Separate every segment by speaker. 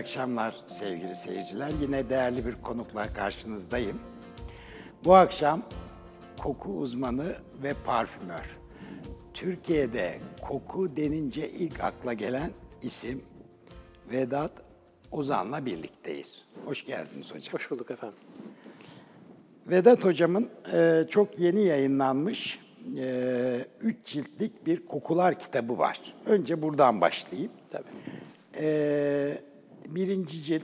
Speaker 1: Akşamlar sevgili seyirciler. Yine değerli bir konukla karşınızdayım. Bu akşam koku uzmanı ve parfümör. Türkiye'de koku denince ilk akla gelen isim Vedat Ozan'la birlikteyiz. Hoş geldiniz hocam.
Speaker 2: Hoş bulduk efendim.
Speaker 1: Vedat hocamın e, çok yeni yayınlanmış e, üç ciltlik bir kokular kitabı var. Önce buradan başlayayım.
Speaker 2: Tabii.
Speaker 1: Ee, birinci cilt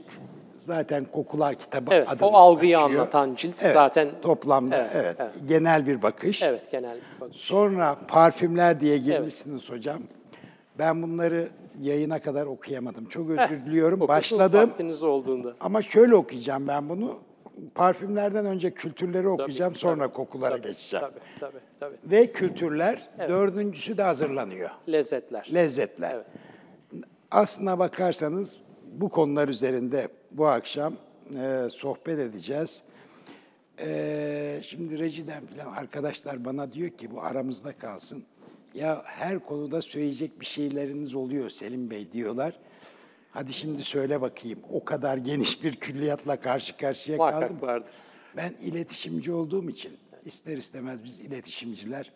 Speaker 1: zaten kokular kitabı
Speaker 2: Evet,
Speaker 1: adını
Speaker 2: o algıyı
Speaker 1: taşıyor.
Speaker 2: anlatan cilt
Speaker 1: Evet,
Speaker 2: zaten-
Speaker 1: toplamda evet,
Speaker 2: Evet, evet.
Speaker 1: genel bir bakış.
Speaker 2: Evet genel bir bakış.
Speaker 1: Sonra parfümler diye girmişsiniz hocam. Ben bunları yayına kadar okuyamadım. Çok özür diliyorum.
Speaker 2: Okusun
Speaker 1: Başladım
Speaker 2: Vaktiniz olduğunda.
Speaker 1: ama şöyle okuyacağım ben bunu. Parfümlerden önce kültürleri okuyacağım, sonra kokulara geçeceğim.
Speaker 2: Tabii tabii tabii.
Speaker 1: Ve kültürler, dördüncüsü de hazırlanıyor.
Speaker 2: Lezzetler.
Speaker 1: lezzetler.
Speaker 2: Evet.
Speaker 1: Aslına bakarsanız bu konular üzerinde bu akşam e, sohbet edeceğiz. E, şimdi rejiden falan arkadaşlar bana diyor ki bu aramızda kalsın. Ya her konuda söyleyecek bir şeyleriniz oluyor Selim Bey diyorlar. Hadi şimdi söyle bakayım. O kadar geniş bir külliyatla karşı karşıya kaldım.
Speaker 2: Muhakkak vardır.
Speaker 1: Ben iletişimci olduğum için ister istemez biz iletişimciler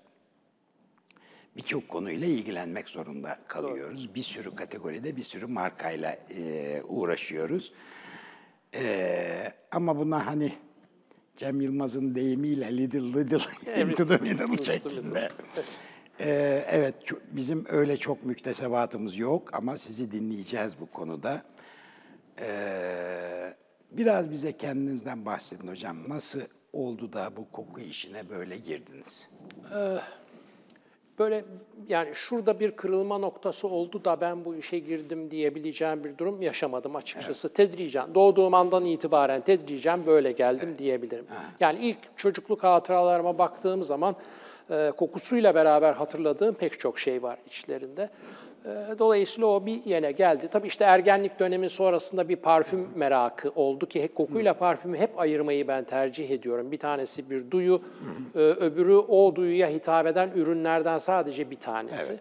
Speaker 1: birçok konuyla ilgilenmek zorunda kalıyoruz. Bir sürü kategoride bir sürü markayla e, uğraşıyoruz. E, ama buna hani Cem Yılmaz'ın deyimiyle little little into the middle şeklinde. E, evet bizim öyle çok müktesebatımız yok ama sizi dinleyeceğiz bu konuda. E, biraz bize kendinizden bahsedin hocam. Nasıl oldu da bu koku işine böyle girdiniz?
Speaker 2: Böyle yani şurada bir kırılma noktası oldu da ben bu işe girdim diyebileceğim bir durum yaşamadım açıkçası. Tedricen, doğduğum andan itibaren tedricen böyle geldim diyebilirim. Yani ilk çocukluk hatıralarıma baktığım zaman e, kokusuyla beraber hatırladığım pek çok şey var içlerinde. E, Dolayısıyla o bir yene geldi. Tabii işte ergenlik dönemi sonrasında bir parfüm merakı oldu ki kokuyla parfümü hep ayırmayı ben tercih ediyorum. Bir tanesi bir duyu, e, öbürü o duyuya hitap eden ürünlerden sadece bir tanesi.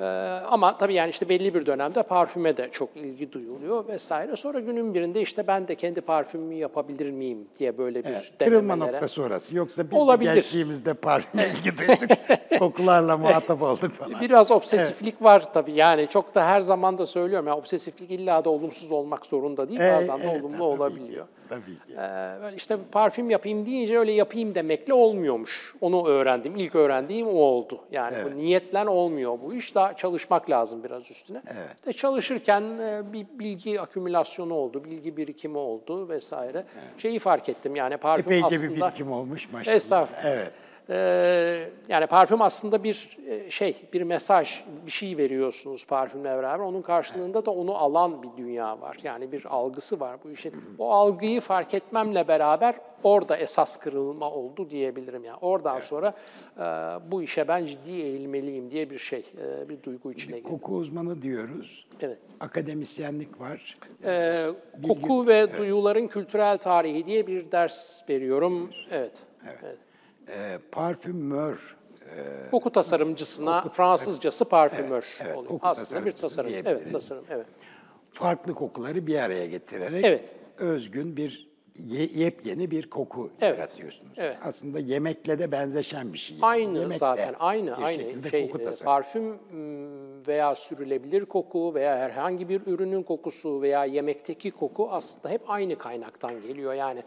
Speaker 2: Ee, ama tabii yani işte belli bir dönemde parfüme de çok ilgi duyuluyor vesaire. Sonra günün birinde işte ben de kendi parfümümü yapabilir miyim diye böyle bir
Speaker 1: Kırılma
Speaker 2: denemelere.
Speaker 1: noktası orası. Yoksa biz
Speaker 2: Olabilir.
Speaker 1: de gençliğimizde parfüme ilgi duyduk. Kokularla muhatap olduk falan.
Speaker 2: Biraz obsesiflik var tabii. Yani çok da her zaman da söylüyorum. Yani obsesiflik illa da olumsuz olmak zorunda değil.
Speaker 1: Ee,
Speaker 2: Bazen de
Speaker 1: evet,
Speaker 2: olumlu olabiliyor.
Speaker 1: Tabii ki.
Speaker 2: Ee, işte parfüm yapayım deyince öyle yapayım demekle olmuyormuş. Onu öğrendim. İlk öğrendiğim o oldu. Yani bu niyetle olmuyor bu iş. Daha çalışmak lazım biraz üstüne.
Speaker 1: Evet.
Speaker 2: De çalışırken e, bir bilgi akümülasyonu oldu, bilgi birikimi oldu vesaire. Şeyi fark ettim yani parfüm
Speaker 1: Epeyce
Speaker 2: aslında...
Speaker 1: bir birikim olmuş maşallah.
Speaker 2: Estağfurullah.
Speaker 1: Evet.
Speaker 2: Ee, yani parfüm aslında bir e, şey, bir mesaj, bir şey veriyorsunuz parfümle beraber. Onun karşılığında da onu alan bir dünya var. Yani bir algısı var bu işin. O algıyı fark etmemle beraber orada esas kırılma oldu diyebilirim. Yani oradan sonra e, bu işe ben ciddi eğilmeliyim diye bir şey, e, bir duygu içine girdim.
Speaker 1: Koku uzmanı diyoruz.
Speaker 2: Evet.
Speaker 1: Akademisyenlik var.
Speaker 2: Ee, koku ve duyuların kültürel tarihi diye bir ders veriyorum. Evet. evet.
Speaker 1: Ee, parfümör.
Speaker 2: Koku tasarımcısına Fransızcası parfümör
Speaker 1: evet,
Speaker 2: oluyor.
Speaker 1: koku
Speaker 2: Aslında bir tasarım. Evet, tasarım. Evet.
Speaker 1: Farklı kokuları bir araya getirerek
Speaker 2: Evet.
Speaker 1: özgün bir ye- yepyeni bir koku
Speaker 2: Evet,
Speaker 1: yaratıyorsunuz.
Speaker 2: evet.
Speaker 1: Aslında yemekle de benzeşen bir şey.
Speaker 2: Aynı
Speaker 1: Yemek de
Speaker 2: zaten, aynı aynı şey.
Speaker 1: koku
Speaker 2: e,
Speaker 1: tasarımı.
Speaker 2: parfüm veya sürülebilir koku veya herhangi bir ürünün kokusu veya yemekteki koku aslında hep aynı kaynaktan geliyor. Yani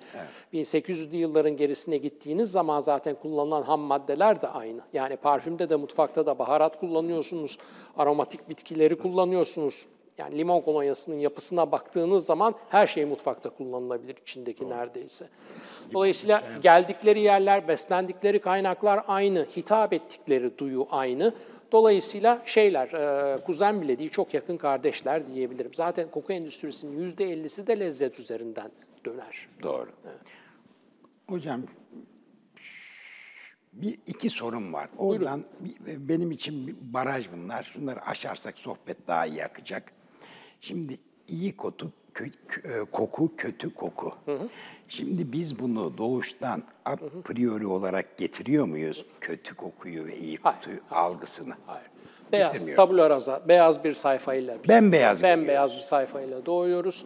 Speaker 2: 1800'lü yılların gerisine gittiğiniz zaman zaten kullanılan ham maddeler de aynı. Yani parfümde de mutfakta da baharat kullanıyorsunuz, aromatik bitkileri kullanıyorsunuz. Yani limon kolonyasının yapısına baktığınız zaman her şey mutfakta kullanılabilir içindeki neredeyse. Dolayısıyla geldikleri yerler, beslendikleri kaynaklar aynı, hitap ettikleri duyu aynı. Dolayısıyla şeyler, e, kuzen bile değil, çok yakın kardeşler diyebilirim. Zaten koku endüstrisinin yüzde ellisi de lezzet üzerinden döner.
Speaker 1: Doğru. Hocam bir iki sorum var. Oradan bir- benim için bir baraj bunlar. Şunları aşarsak sohbet daha iyi akacak. Şimdi iyi koku, kö- e, koku kötü koku. Şimdi biz bunu doğuştan a priori olarak getiriyor muyuz? Kötü kokuyu ve iyi
Speaker 2: Hayır,
Speaker 1: kokuyu algısını.
Speaker 2: Hayır. Beyaz, tabula rasa, beyaz bir sayfayla.
Speaker 1: Bembeyaz
Speaker 2: Bembeyaz bir sayfayla doğuyoruz.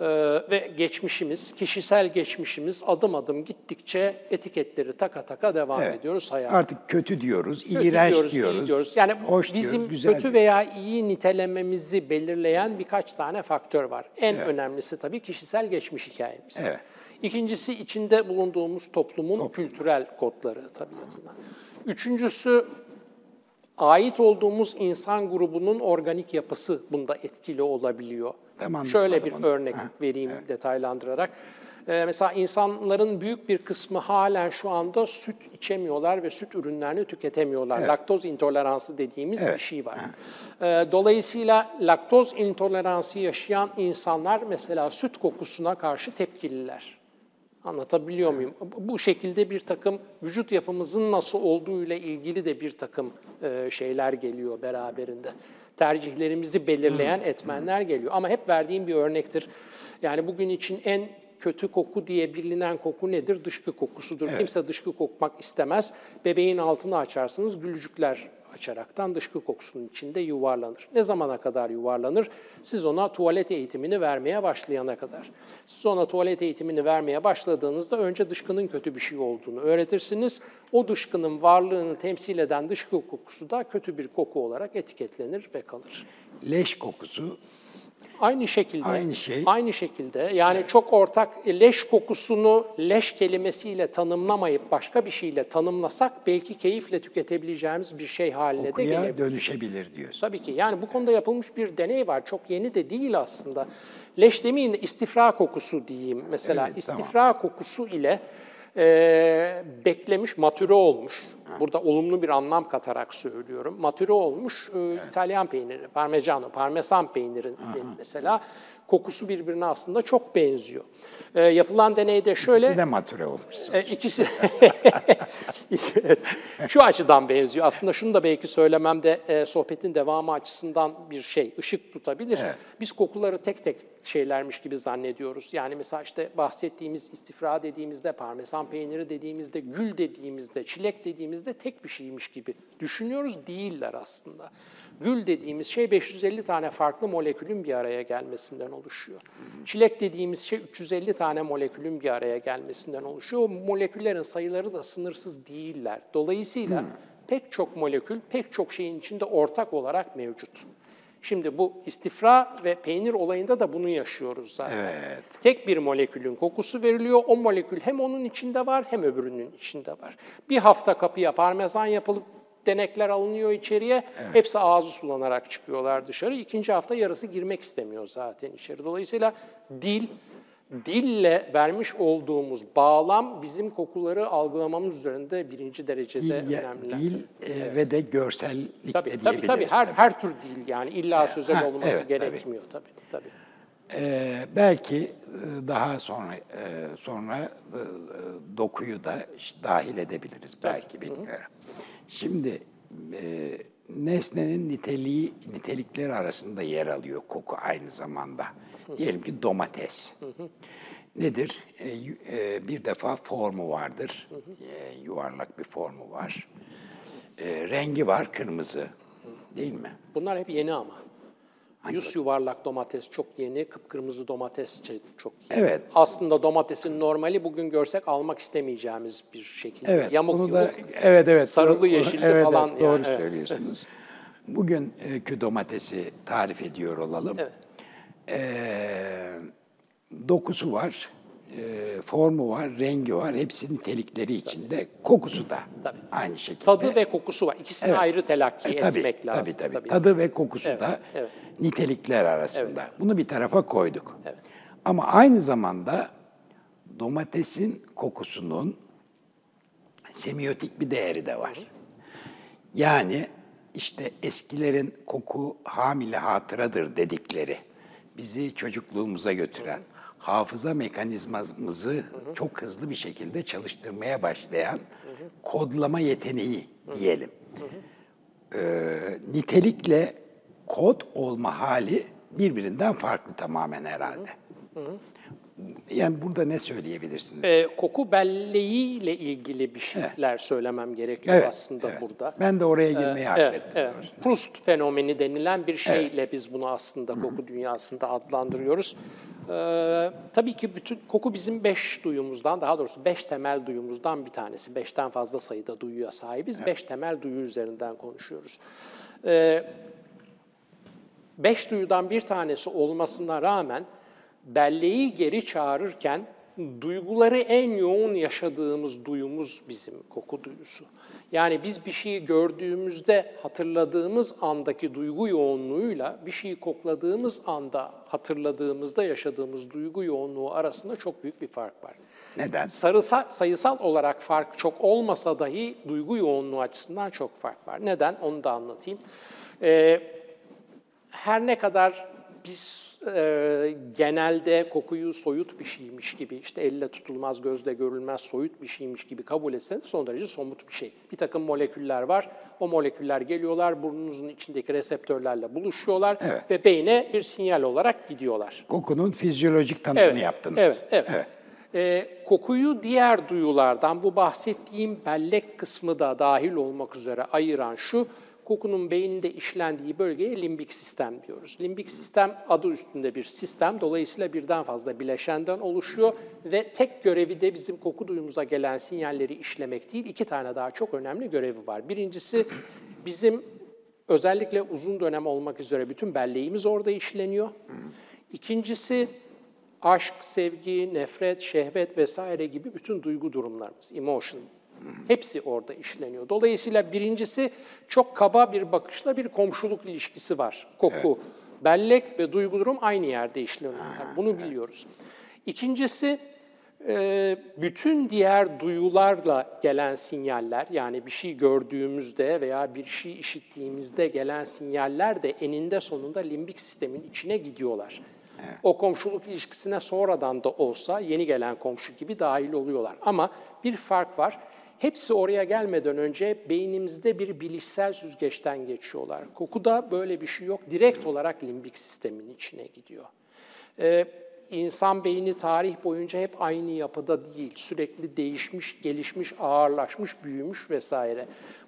Speaker 2: Ee, ve geçmişimiz, kişisel geçmişimiz adım adım gittikçe etiketleri taka taka devam
Speaker 1: Evet.
Speaker 2: ediyoruz hayata.
Speaker 1: Artık kötü diyoruz,
Speaker 2: Kötü
Speaker 1: iğrenç
Speaker 2: diyoruz,
Speaker 1: diyoruz,
Speaker 2: iyi diyoruz. Yani
Speaker 1: hoş
Speaker 2: bizim
Speaker 1: diyoruz, güzel
Speaker 2: kötü
Speaker 1: diyoruz.
Speaker 2: veya iyi nitelememizi belirleyen birkaç tane faktör var. En önemlisi tabii kişisel geçmiş hikayemiz.
Speaker 1: Evet.
Speaker 2: İkincisi içinde bulunduğumuz toplumun kültürel kodları tabiatından. Üçüncüsü ait olduğumuz insan grubunun organik yapısı bunda etkili olabiliyor.
Speaker 1: Tamam,
Speaker 2: Şöyle bir
Speaker 1: anladım.
Speaker 2: örnek vereyim detaylandırarak. Ee, mesela insanların büyük bir kısmı halen şu anda süt içemiyorlar ve süt ürünlerini tüketemiyorlar. Laktoz intoleransı dediğimiz bir şey var. Ee, dolayısıyla laktoz intoleransı yaşayan insanlar mesela süt kokusuna karşı tepkililer. Anlatabiliyor muyum? Bu şekilde bir takım vücut yapımızın nasıl olduğu ile ilgili de bir takım e, şeyler geliyor beraberinde. Tercihlerimizi belirleyen etmenler geliyor. Ama hep verdiğim bir örnektir. Yani bugün için en kötü koku diye bilinen koku nedir? Dışkı kokusudur. Kimse dışkı kokmak istemez. Bebeğin altını açarsınız, gülücükler açaraktan dışkı kokusunun içinde yuvarlanır. Ne zamana kadar yuvarlanır? Siz ona tuvalet eğitimini vermeye başlayana kadar. Siz ona tuvalet eğitimini vermeye başladığınızda önce dışkının kötü bir şey olduğunu öğretirsiniz. O dışkının varlığını temsil eden dışkı kokusu da kötü bir koku olarak etiketlenir ve kalır.
Speaker 1: Leş kokusu
Speaker 2: Aynı şekilde.
Speaker 1: Aynı şey.
Speaker 2: Aynı şekilde. Yani çok ortak leş kokusunu leş kelimesiyle tanımlamayıp başka bir şeyle tanımlasak belki keyifle tüketebileceğimiz bir şey haline de
Speaker 1: kokuya
Speaker 2: gelebilir.
Speaker 1: dönüşebilir diyorsun.
Speaker 2: Tabii ki. Yani bu konuda yapılmış bir deney var. Çok yeni de değil aslında. Leş demeyin de istifra kokusu diyeyim. Mesela
Speaker 1: Evet, tamam.
Speaker 2: istifra kokusu ile e, beklemiş, matüre olmuş. Burada olumlu bir anlam katarak söylüyorum. Matüre olmuş e, İtalyan peyniri, parmigiano, parmesan peynirin mesela kokusu birbirine aslında çok benziyor. E, yapılan deneyde şöyle...
Speaker 1: İkisi de matüre olmuş.
Speaker 2: E, ikisi Evet, şu açıdan benziyor. Aslında şunu da belki söylememde e, sohbetin devamı açısından bir şey, ışık tutabilir. Biz kokuları tek tek şeylermiş gibi zannediyoruz. Yani mesela işte bahsettiğimiz istifra dediğimizde, parmesan peyniri dediğimizde, gül dediğimizde, çilek dediğimizde tek bir şeymiş gibi düşünüyoruz. Değiller aslında. Gül dediğimiz şey 550 tane farklı molekülün bir araya gelmesinden oluşuyor. Çilek dediğimiz şey 350 tane molekülün bir araya gelmesinden oluşuyor. O moleküllerin sayıları da sınırsız değiller. Dolayısıyla pek çok molekül, pek çok şeyin içinde ortak olarak mevcut. Şimdi bu istifra ve peynir olayında da bunu yaşıyoruz zaten. Tek bir molekülün kokusu veriliyor. O molekül hem onun içinde var hem öbürünün içinde var. Bir hafta kapıya parmesan yapılıp denekler alınıyor içeriye. Hepsi ağzı sulanarak çıkıyorlar dışarı. İkinci hafta yarısı girmek istemiyor zaten içeri. Dolayısıyla dil, dille vermiş olduğumuz bağlam bizim kokuları algılamamız üzerinde birinci derecede
Speaker 1: Dil,
Speaker 2: önemli.
Speaker 1: dil e, ve de görsellik
Speaker 2: Tabii
Speaker 1: de
Speaker 2: tabii, tabii. Her,
Speaker 1: tabii.
Speaker 2: her tür dil yani illa sözel
Speaker 1: ha,
Speaker 2: olması
Speaker 1: evet, tabii.
Speaker 2: gerekmiyor tabii. tabii.
Speaker 1: Ee, belki e, daha sonra e, sonra e, e, dokuyu da dahil edebiliriz belki bilmiyorum. Şimdi e, nesnenin niteliği nitelikleri arasında yer alıyor koku aynı zamanda. Diyelim ki domates. Nedir? E, e, bir defa formu vardır. E, yuvarlak bir formu var. E, rengi var kırmızı. Değil mi?
Speaker 2: Bunlar hep yeni ama. Yüz yuvarlak domates çok yeni, kıpkırmızı domates çok yeni.
Speaker 1: Evet.
Speaker 2: Aslında domatesin normali bugün görsek almak istemeyeceğimiz bir şekilde.
Speaker 1: Evet,
Speaker 2: Yamuk
Speaker 1: bunu
Speaker 2: yumuk,
Speaker 1: da evet evet
Speaker 2: sarılı
Speaker 1: doğru-
Speaker 2: yeşilli
Speaker 1: evet,
Speaker 2: falan.
Speaker 1: Evet, doğru
Speaker 2: yani,
Speaker 1: söylüyorsunuz. Bugün e, domatesi tarif ediyor olalım.
Speaker 2: Evet.
Speaker 1: Ee, dokusu var, e, formu var, rengi var. Hepsi nitelikleri içinde. Kokusu da
Speaker 2: Tabii.
Speaker 1: aynı şekilde.
Speaker 2: Tadı ve kokusu var. İkisini
Speaker 1: Evet.
Speaker 2: ayrı telakki
Speaker 1: E, tabii,
Speaker 2: etmek lazım.
Speaker 1: Tabii, tabii. Tadı ve kokusu
Speaker 2: Evet,
Speaker 1: da
Speaker 2: evet.
Speaker 1: Nitelikler arasında. Bunu bir tarafa koyduk.
Speaker 2: Evet.
Speaker 1: Ama aynı zamanda domatesin kokusunun semiotik bir değeri de var. Yani işte eskilerin koku hamile hatıradır dedikleri, bizi çocukluğumuza götüren, hafıza mekanizmamızı çok hızlı bir şekilde çalıştırmaya başlayan kodlama yeteneği diyelim. Ee, nitelikle kod olma hali birbirinden farklı tamamen herhalde. Yani burada ne söyleyebilirsiniz?
Speaker 2: Ee, koku belleğiyle ilgili bir şeyler söylemem gerekiyor
Speaker 1: Evet,
Speaker 2: aslında
Speaker 1: evet.
Speaker 2: burada.
Speaker 1: Ben de oraya girmeyi
Speaker 2: Evet,
Speaker 1: haklettim.
Speaker 2: evet. Proust fenomeni denilen bir şeyle biz bunu aslında koku dünyasında adlandırıyoruz. Ee, tabii ki bütün koku bizim beş duyumuzdan, daha doğrusu beş temel duyumuzdan bir tanesi. Beşten fazla sayıda duyuya sahibiz. Beş temel duyu üzerinden konuşuyoruz. Ee, beş duyudan bir tanesi olmasına rağmen belleği geri çağırırken duyguları en yoğun yaşadığımız duyumuz bizim koku duyusu. Yani biz bir şeyi gördüğümüzde hatırladığımız andaki duygu yoğunluğuyla bir şeyi kokladığımız anda hatırladığımızda yaşadığımız duygu yoğunluğu arasında çok büyük bir fark var.
Speaker 1: Neden?
Speaker 2: Sarısal, sayısal olarak fark çok olmasa dahi duygu yoğunluğu açısından çok fark var. Neden? Onu da anlatayım. Ee, her ne kadar biz e, genelde kokuyu soyut bir şeymiş gibi, işte elle tutulmaz, gözle görülmez soyut bir şeymiş gibi kabul etseniz son derece somut bir şey. Bir takım moleküller var, o moleküller geliyorlar, burnunuzun içindeki reseptörlerle buluşuyorlar
Speaker 1: Evet.
Speaker 2: ve beyne bir sinyal olarak gidiyorlar.
Speaker 1: Kokunun fizyolojik tanımını yaptınız.
Speaker 2: Evet, evet. Ee, kokuyu diğer duyulardan, bu bahsettiğim bellek kısmı da dahil olmak üzere ayıran şu, kokunun beyinde işlendiği bölgeye limbik sistem diyoruz. Limbik sistem adı üstünde bir sistem, dolayısıyla birden fazla bileşenden oluşuyor ve tek görevi de bizim koku duyumuza gelen sinyalleri işlemek değil, iki tane daha çok önemli görevi var. Birincisi bizim özellikle uzun dönem olmak üzere bütün belleğimiz orada işleniyor. İkincisi aşk, sevgi, nefret, şehvet vesaire gibi bütün duygu durumlarımız, emotion. Hepsi orada işleniyor. Dolayısıyla birincisi çok kaba bir bakışla bir komşuluk ilişkisi var. Koku, bellek ve duygu durum aynı yerde işleniyor. Yani bunu biliyoruz. İkincisi e, bütün diğer duyularla gelen sinyaller yani bir şey gördüğümüzde veya bir şey işittiğimizde gelen sinyaller de eninde sonunda limbik sistemin içine gidiyorlar. O komşuluk ilişkisine sonradan da olsa yeni gelen komşu gibi dahil oluyorlar. Ama bir fark var. Hepsi oraya gelmeden önce beynimizde bir bilişsel süzgeçten geçiyorlar. Kokuda böyle bir şey yok. Direkt olarak limbik sistemin içine gidiyor. Ee, insan beyni tarih boyunca hep aynı yapıda değil. Sürekli değişmiş, gelişmiş, ağırlaşmış, büyümüş vesaire.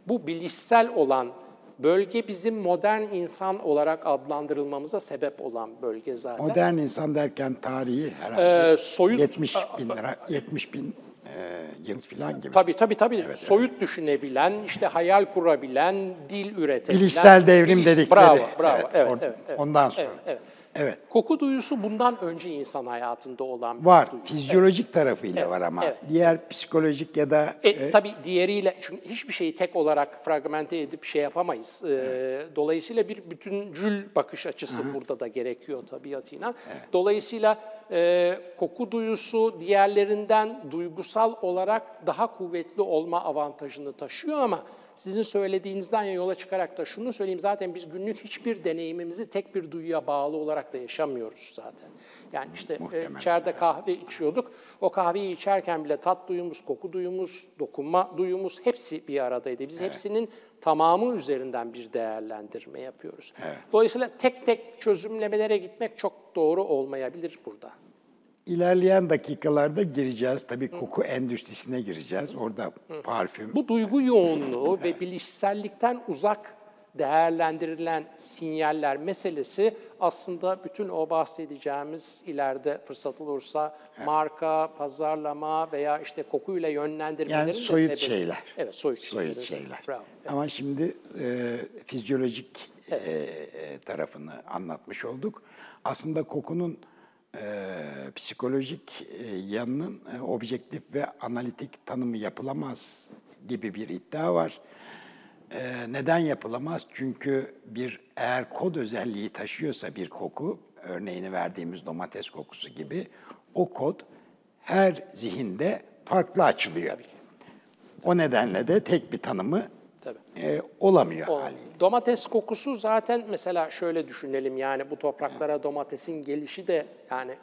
Speaker 2: Bu bilişsel olan bölge bizim modern insan olarak adlandırılmamıza sebep olan bölge zaten.
Speaker 1: Modern insan derken tarihi herhalde
Speaker 2: Ee, soyut
Speaker 1: 70 bin lira, 70 bin e, yıl filan gibi.
Speaker 2: Tabii tabii tabii. soyut düşünebilen, işte hayal kurabilen, dil üretebilen.
Speaker 1: Bilişsel devrim
Speaker 2: Biliş-
Speaker 1: dedikleri.
Speaker 2: Bravo, bravo.
Speaker 1: Evet,
Speaker 2: Evet, evet, evet.
Speaker 1: ondan sonra.
Speaker 2: Evet, evet.
Speaker 1: Evet.
Speaker 2: Koku duyusu bundan önce insan hayatında olan bir
Speaker 1: Var.
Speaker 2: duyu.
Speaker 1: Fizyolojik tarafıyla var ama
Speaker 2: evet.
Speaker 1: diğer psikolojik ya da
Speaker 2: E, tabii diğeriyle, çünkü hiçbir şeyi tek olarak fragmente edip şey yapamayız. E, dolayısıyla bir bütüncül bakış açısı burada da gerekiyor tabiatıyla. Dolayısıyla e, koku duyusu diğerlerinden duygusal olarak daha kuvvetli olma avantajını taşıyor ama sizin söylediğinizden yola çıkarak da şunu söyleyeyim zaten biz günlük hiçbir deneyimimizi tek bir duyuya bağlı olarak da yaşamıyoruz zaten. Yani işte e,
Speaker 1: Muhtemelen.
Speaker 2: içeride kahve içiyorduk. O kahveyi içerken bile tat duyumuz, koku duyumuz, dokunma duyumuz hepsi bir aradaydı. Biz hepsinin tamamı üzerinden bir değerlendirme yapıyoruz. Dolayısıyla tek tek çözümlemelere gitmek çok doğru olmayabilir burada.
Speaker 1: İlerleyen dakikalarda gireceğiz. Tabii koku endüstrisine gireceğiz. Orada parfüm,
Speaker 2: Bu duygu yoğunluğu ve bilişsellikten uzak değerlendirilen sinyaller meselesi aslında bütün o bahsedeceğimiz ileride fırsat olursa marka, pazarlama veya işte kokuyla yönlendirmelerin
Speaker 1: yani soyut
Speaker 2: sebebi.
Speaker 1: şeyler.
Speaker 2: Evet, soyut,
Speaker 1: Soyut
Speaker 2: şeyler.
Speaker 1: şeyler.
Speaker 2: Bravo.
Speaker 1: Ama şimdi e, fizyolojik e, tarafını anlatmış olduk. Aslında kokunun e, psikolojik e, yanının e, objektif ve analitik tanımı yapılamaz gibi bir iddia var. E, neden yapılamaz? Çünkü bir eğer kod özelliği taşıyorsa bir koku, örneğini verdiğimiz domates kokusu gibi, o kod her zihinde farklı açılıyor. O nedenle de tek bir tanımı
Speaker 2: Tabii.
Speaker 1: e, olamıyor
Speaker 2: O,
Speaker 1: haliyle.
Speaker 2: domates kokusu zaten mesela şöyle düşünelim yani bu topraklara domatesin gelişi de yani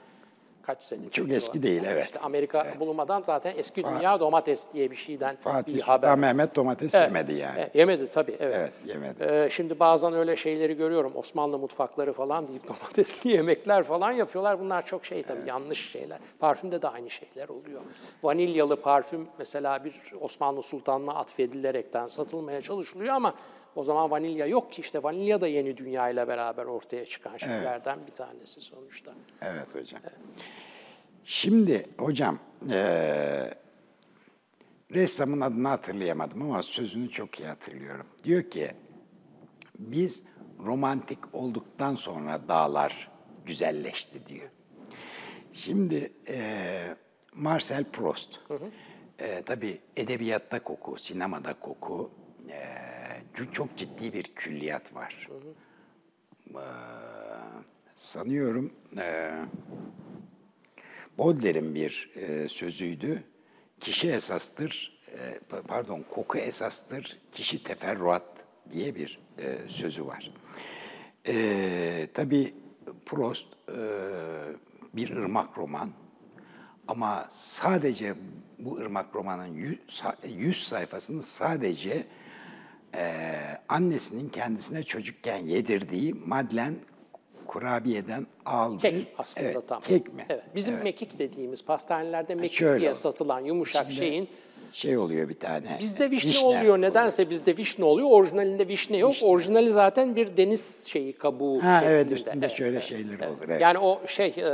Speaker 2: kaç sene.
Speaker 1: Çok eski değil, evet.
Speaker 2: İşte Amerika bulunmadan zaten eski dünya domates diye bir şeyden
Speaker 1: Fatih
Speaker 2: bir haber.
Speaker 1: Mehmet domates
Speaker 2: Evet,
Speaker 1: yemedi yani.
Speaker 2: evet, yemedi tabii. Evet.
Speaker 1: Evet, yemedi.
Speaker 2: Ee, şimdi bazen öyle şeyleri görüyorum. Osmanlı mutfakları falan deyip domatesli yemekler falan yapıyorlar. Bunlar çok şey tabii yanlış şeyler. Parfümde de aynı şeyler oluyor. Vanilyalı parfüm mesela bir Osmanlı Sultanı'na atfedilerekten satılmaya çalışılıyor ama o zaman vanilya yok ki işte vanilya da yeni dünya ile beraber ortaya çıkan şeylerden bir tanesi sonuçta.
Speaker 1: Evet hocam. Şimdi hocam eee ressamın adını hatırlayamadım ama sözünü çok iyi hatırlıyorum. Diyor ki biz romantik olduktan sonra dağlar güzelleşti diyor. Şimdi eee Marcel Proust. Eee tabii edebiyatta koku, sinemada koku eee, c- çok ciddi bir külliyat var. Eee, sanıyorum eee Baudelaire'in bir e, sözüydü. Kişi esastır, e, pa- pardon koku esastır, kişi teferruat diye bir e, sözü var. E, tabii Proust e, bir ırmak roman ama sadece bu ırmak romanın 100 sayfasını sadece e, annesinin kendisine çocukken yedirdiği Madeleine kurabiyeden aldığı
Speaker 2: Kek aslında
Speaker 1: evet,
Speaker 2: tam.
Speaker 1: Kek mi?
Speaker 2: Evet. Bizim mekik dediğimiz pastanelerde mekik
Speaker 1: şöyle
Speaker 2: diye satılan yumuşak
Speaker 1: İçinde
Speaker 2: şeyin
Speaker 1: şey oluyor bir tane.
Speaker 2: Bizde vişne, oluyor. Nedense bizde vişne oluyor. Orijinalinde vişne yok. Orijinali zaten bir deniz şeyi kabuğu.
Speaker 1: Ha evet
Speaker 2: şeklinde.
Speaker 1: üstünde
Speaker 2: Evet,
Speaker 1: şöyle
Speaker 2: evet.
Speaker 1: şeyler olur. Evet.
Speaker 2: Yani o şey, e,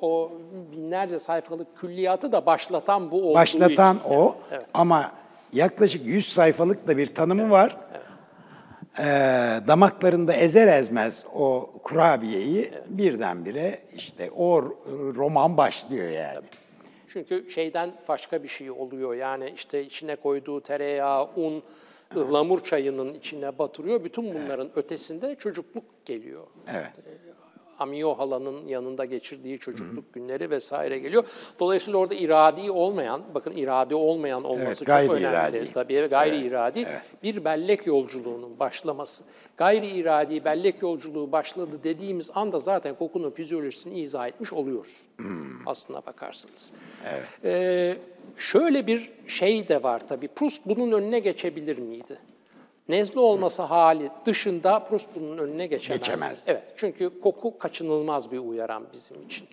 Speaker 2: o binlerce sayfalık külliyatı da başlatan bu olduğu
Speaker 1: Başlatan
Speaker 2: için.
Speaker 1: o ama yaklaşık 100 sayfalık da bir tanımı var. Ee, damaklarında ezer ezmez o kurabiyeyi birdenbire işte o roman başlıyor yani.
Speaker 2: Çünkü şeyden başka bir şey oluyor. Yani işte içine koyduğu tereyağı, un, ıhlamur çayının içine batırıyor. Bütün bunların ötesinde çocukluk geliyor.
Speaker 1: Evet.
Speaker 2: Amiyo halanın yanında geçirdiği çocukluk günleri vesaire geliyor. Dolayısıyla orada iradi olmayan, bakın iradi olmayan olması
Speaker 1: Evet,
Speaker 2: çok önemli.
Speaker 1: iradi.
Speaker 2: Tabii gayri iradi bir bellek yolculuğunun başlaması. Gayri iradi bellek yolculuğu başladı dediğimiz anda zaten kokunun fizyolojisini izah etmiş oluyoruz. Aslına bakarsanız. Ee, şöyle bir şey de var tabii. Proust bunun önüne geçebilir miydi? Nezle olması hali dışında Proust bunun önüne geçemez.
Speaker 1: Geçemez.
Speaker 2: Evet, çünkü koku kaçınılmaz bir uyaran bizim için.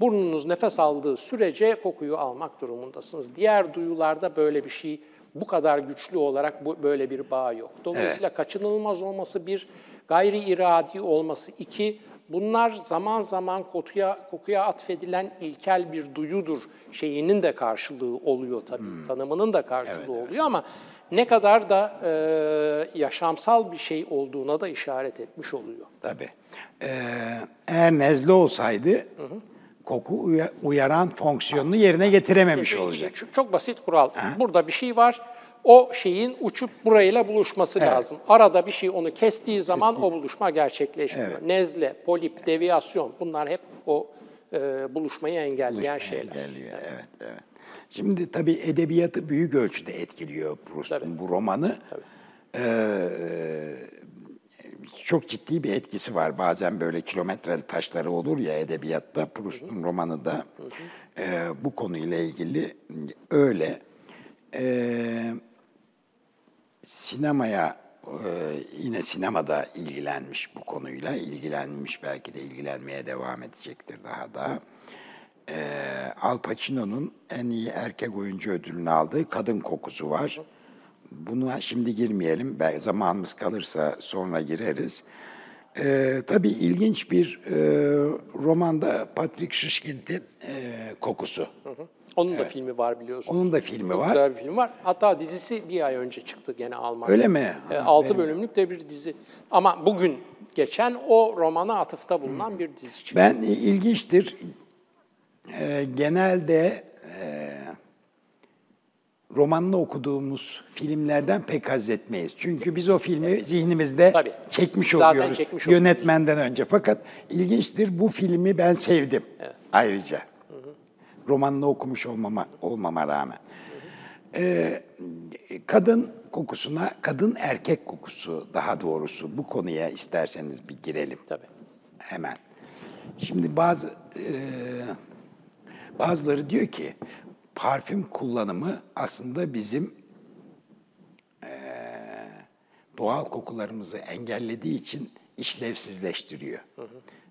Speaker 2: Burnunuz nefes aldığı sürece kokuyu almak durumundasınız. Diğer duyularda böyle bir şey bu kadar güçlü olarak bu, böyle bir bağ yok. Dolayısıyla kaçınılmaz olması bir, gayri iradi olması iki, bunlar zaman zaman kokuya, kokuya atfedilen ilkel bir duyudur şeyinin de karşılığı oluyor tabii, tanımının da karşılığı oluyor ama ne kadar da e, yaşamsal bir şey olduğuna da işaret etmiş oluyor.
Speaker 1: Tabii. Ee, eğer nezle olsaydı koku uya- uyaran fonksiyonunu yerine getirememiş olacak.
Speaker 2: Çok, çok basit kural. Burada bir şey var. O şeyin uçup burayla buluşması lazım. Arada bir şey onu kestiği zaman o buluşma gerçekleşmiyor. Nezle, polip, deviyasyon bunlar hep o e, buluşmayı engelleyen şeyler.
Speaker 1: Engelliyor, evet, evet. Şimdi tabii edebiyatı büyük ölçüde etkiliyor Proust'un
Speaker 2: Tabii.
Speaker 1: bu romanı. Ee, çok ciddi bir etkisi var. Bazen böyle kilometreli taşları olur ya edebiyatta. Proust'un romanı da e, bu konuyla ilgili öyle. Ee, sinemaya e, yine sinemada ilgilenmiş bu konuyla. ilgilenmiş belki de ilgilenmeye devam edecektir daha da. Ee, Al Pacino'nun en iyi erkek oyuncu ödülünü aldığı Kadın Kokusu var. Buna şimdi girmeyelim. Belki zamanımız kalırsa sonra gireriz. Ee, tabii ilginç bir e, romanda Patrick Süskind'in e, kokusu.
Speaker 2: Onun da filmi var biliyorsunuz.
Speaker 1: Onun da filmi
Speaker 2: Çok
Speaker 1: var.
Speaker 2: güzel bir film var. Hatta dizisi bir ay önce çıktı gene Almanya'da.
Speaker 1: Öyle mi?
Speaker 2: E,
Speaker 1: Ha,
Speaker 2: altı
Speaker 1: benim-
Speaker 2: bölümlük de bir dizi. Ama bugün geçen o romana atıfta bulunan bir dizi çıktı.
Speaker 1: Ben e, ilginçtir. Ee, genelde e, romanını okuduğumuz filmlerden pek haz etmeyiz. Çünkü biz o filmi zihnimizde
Speaker 2: Tabii.
Speaker 1: çekmiş
Speaker 2: Zaten
Speaker 1: oluyoruz
Speaker 2: çekmiş oluyoruz.
Speaker 1: yönetmenden önce. Fakat ilginçtir bu filmi ben sevdim ayrıca. Romanını okumuş olmama olmama rağmen. Ee, kadın kokusuna, kadın erkek kokusu daha doğrusu bu konuya isterseniz bir girelim
Speaker 2: Tabii.
Speaker 1: hemen. Şimdi bazı e, Bazıları diyor ki parfüm kullanımı aslında bizim eee, doğal kokularımızı engellediği için işlevsizleştiriyor.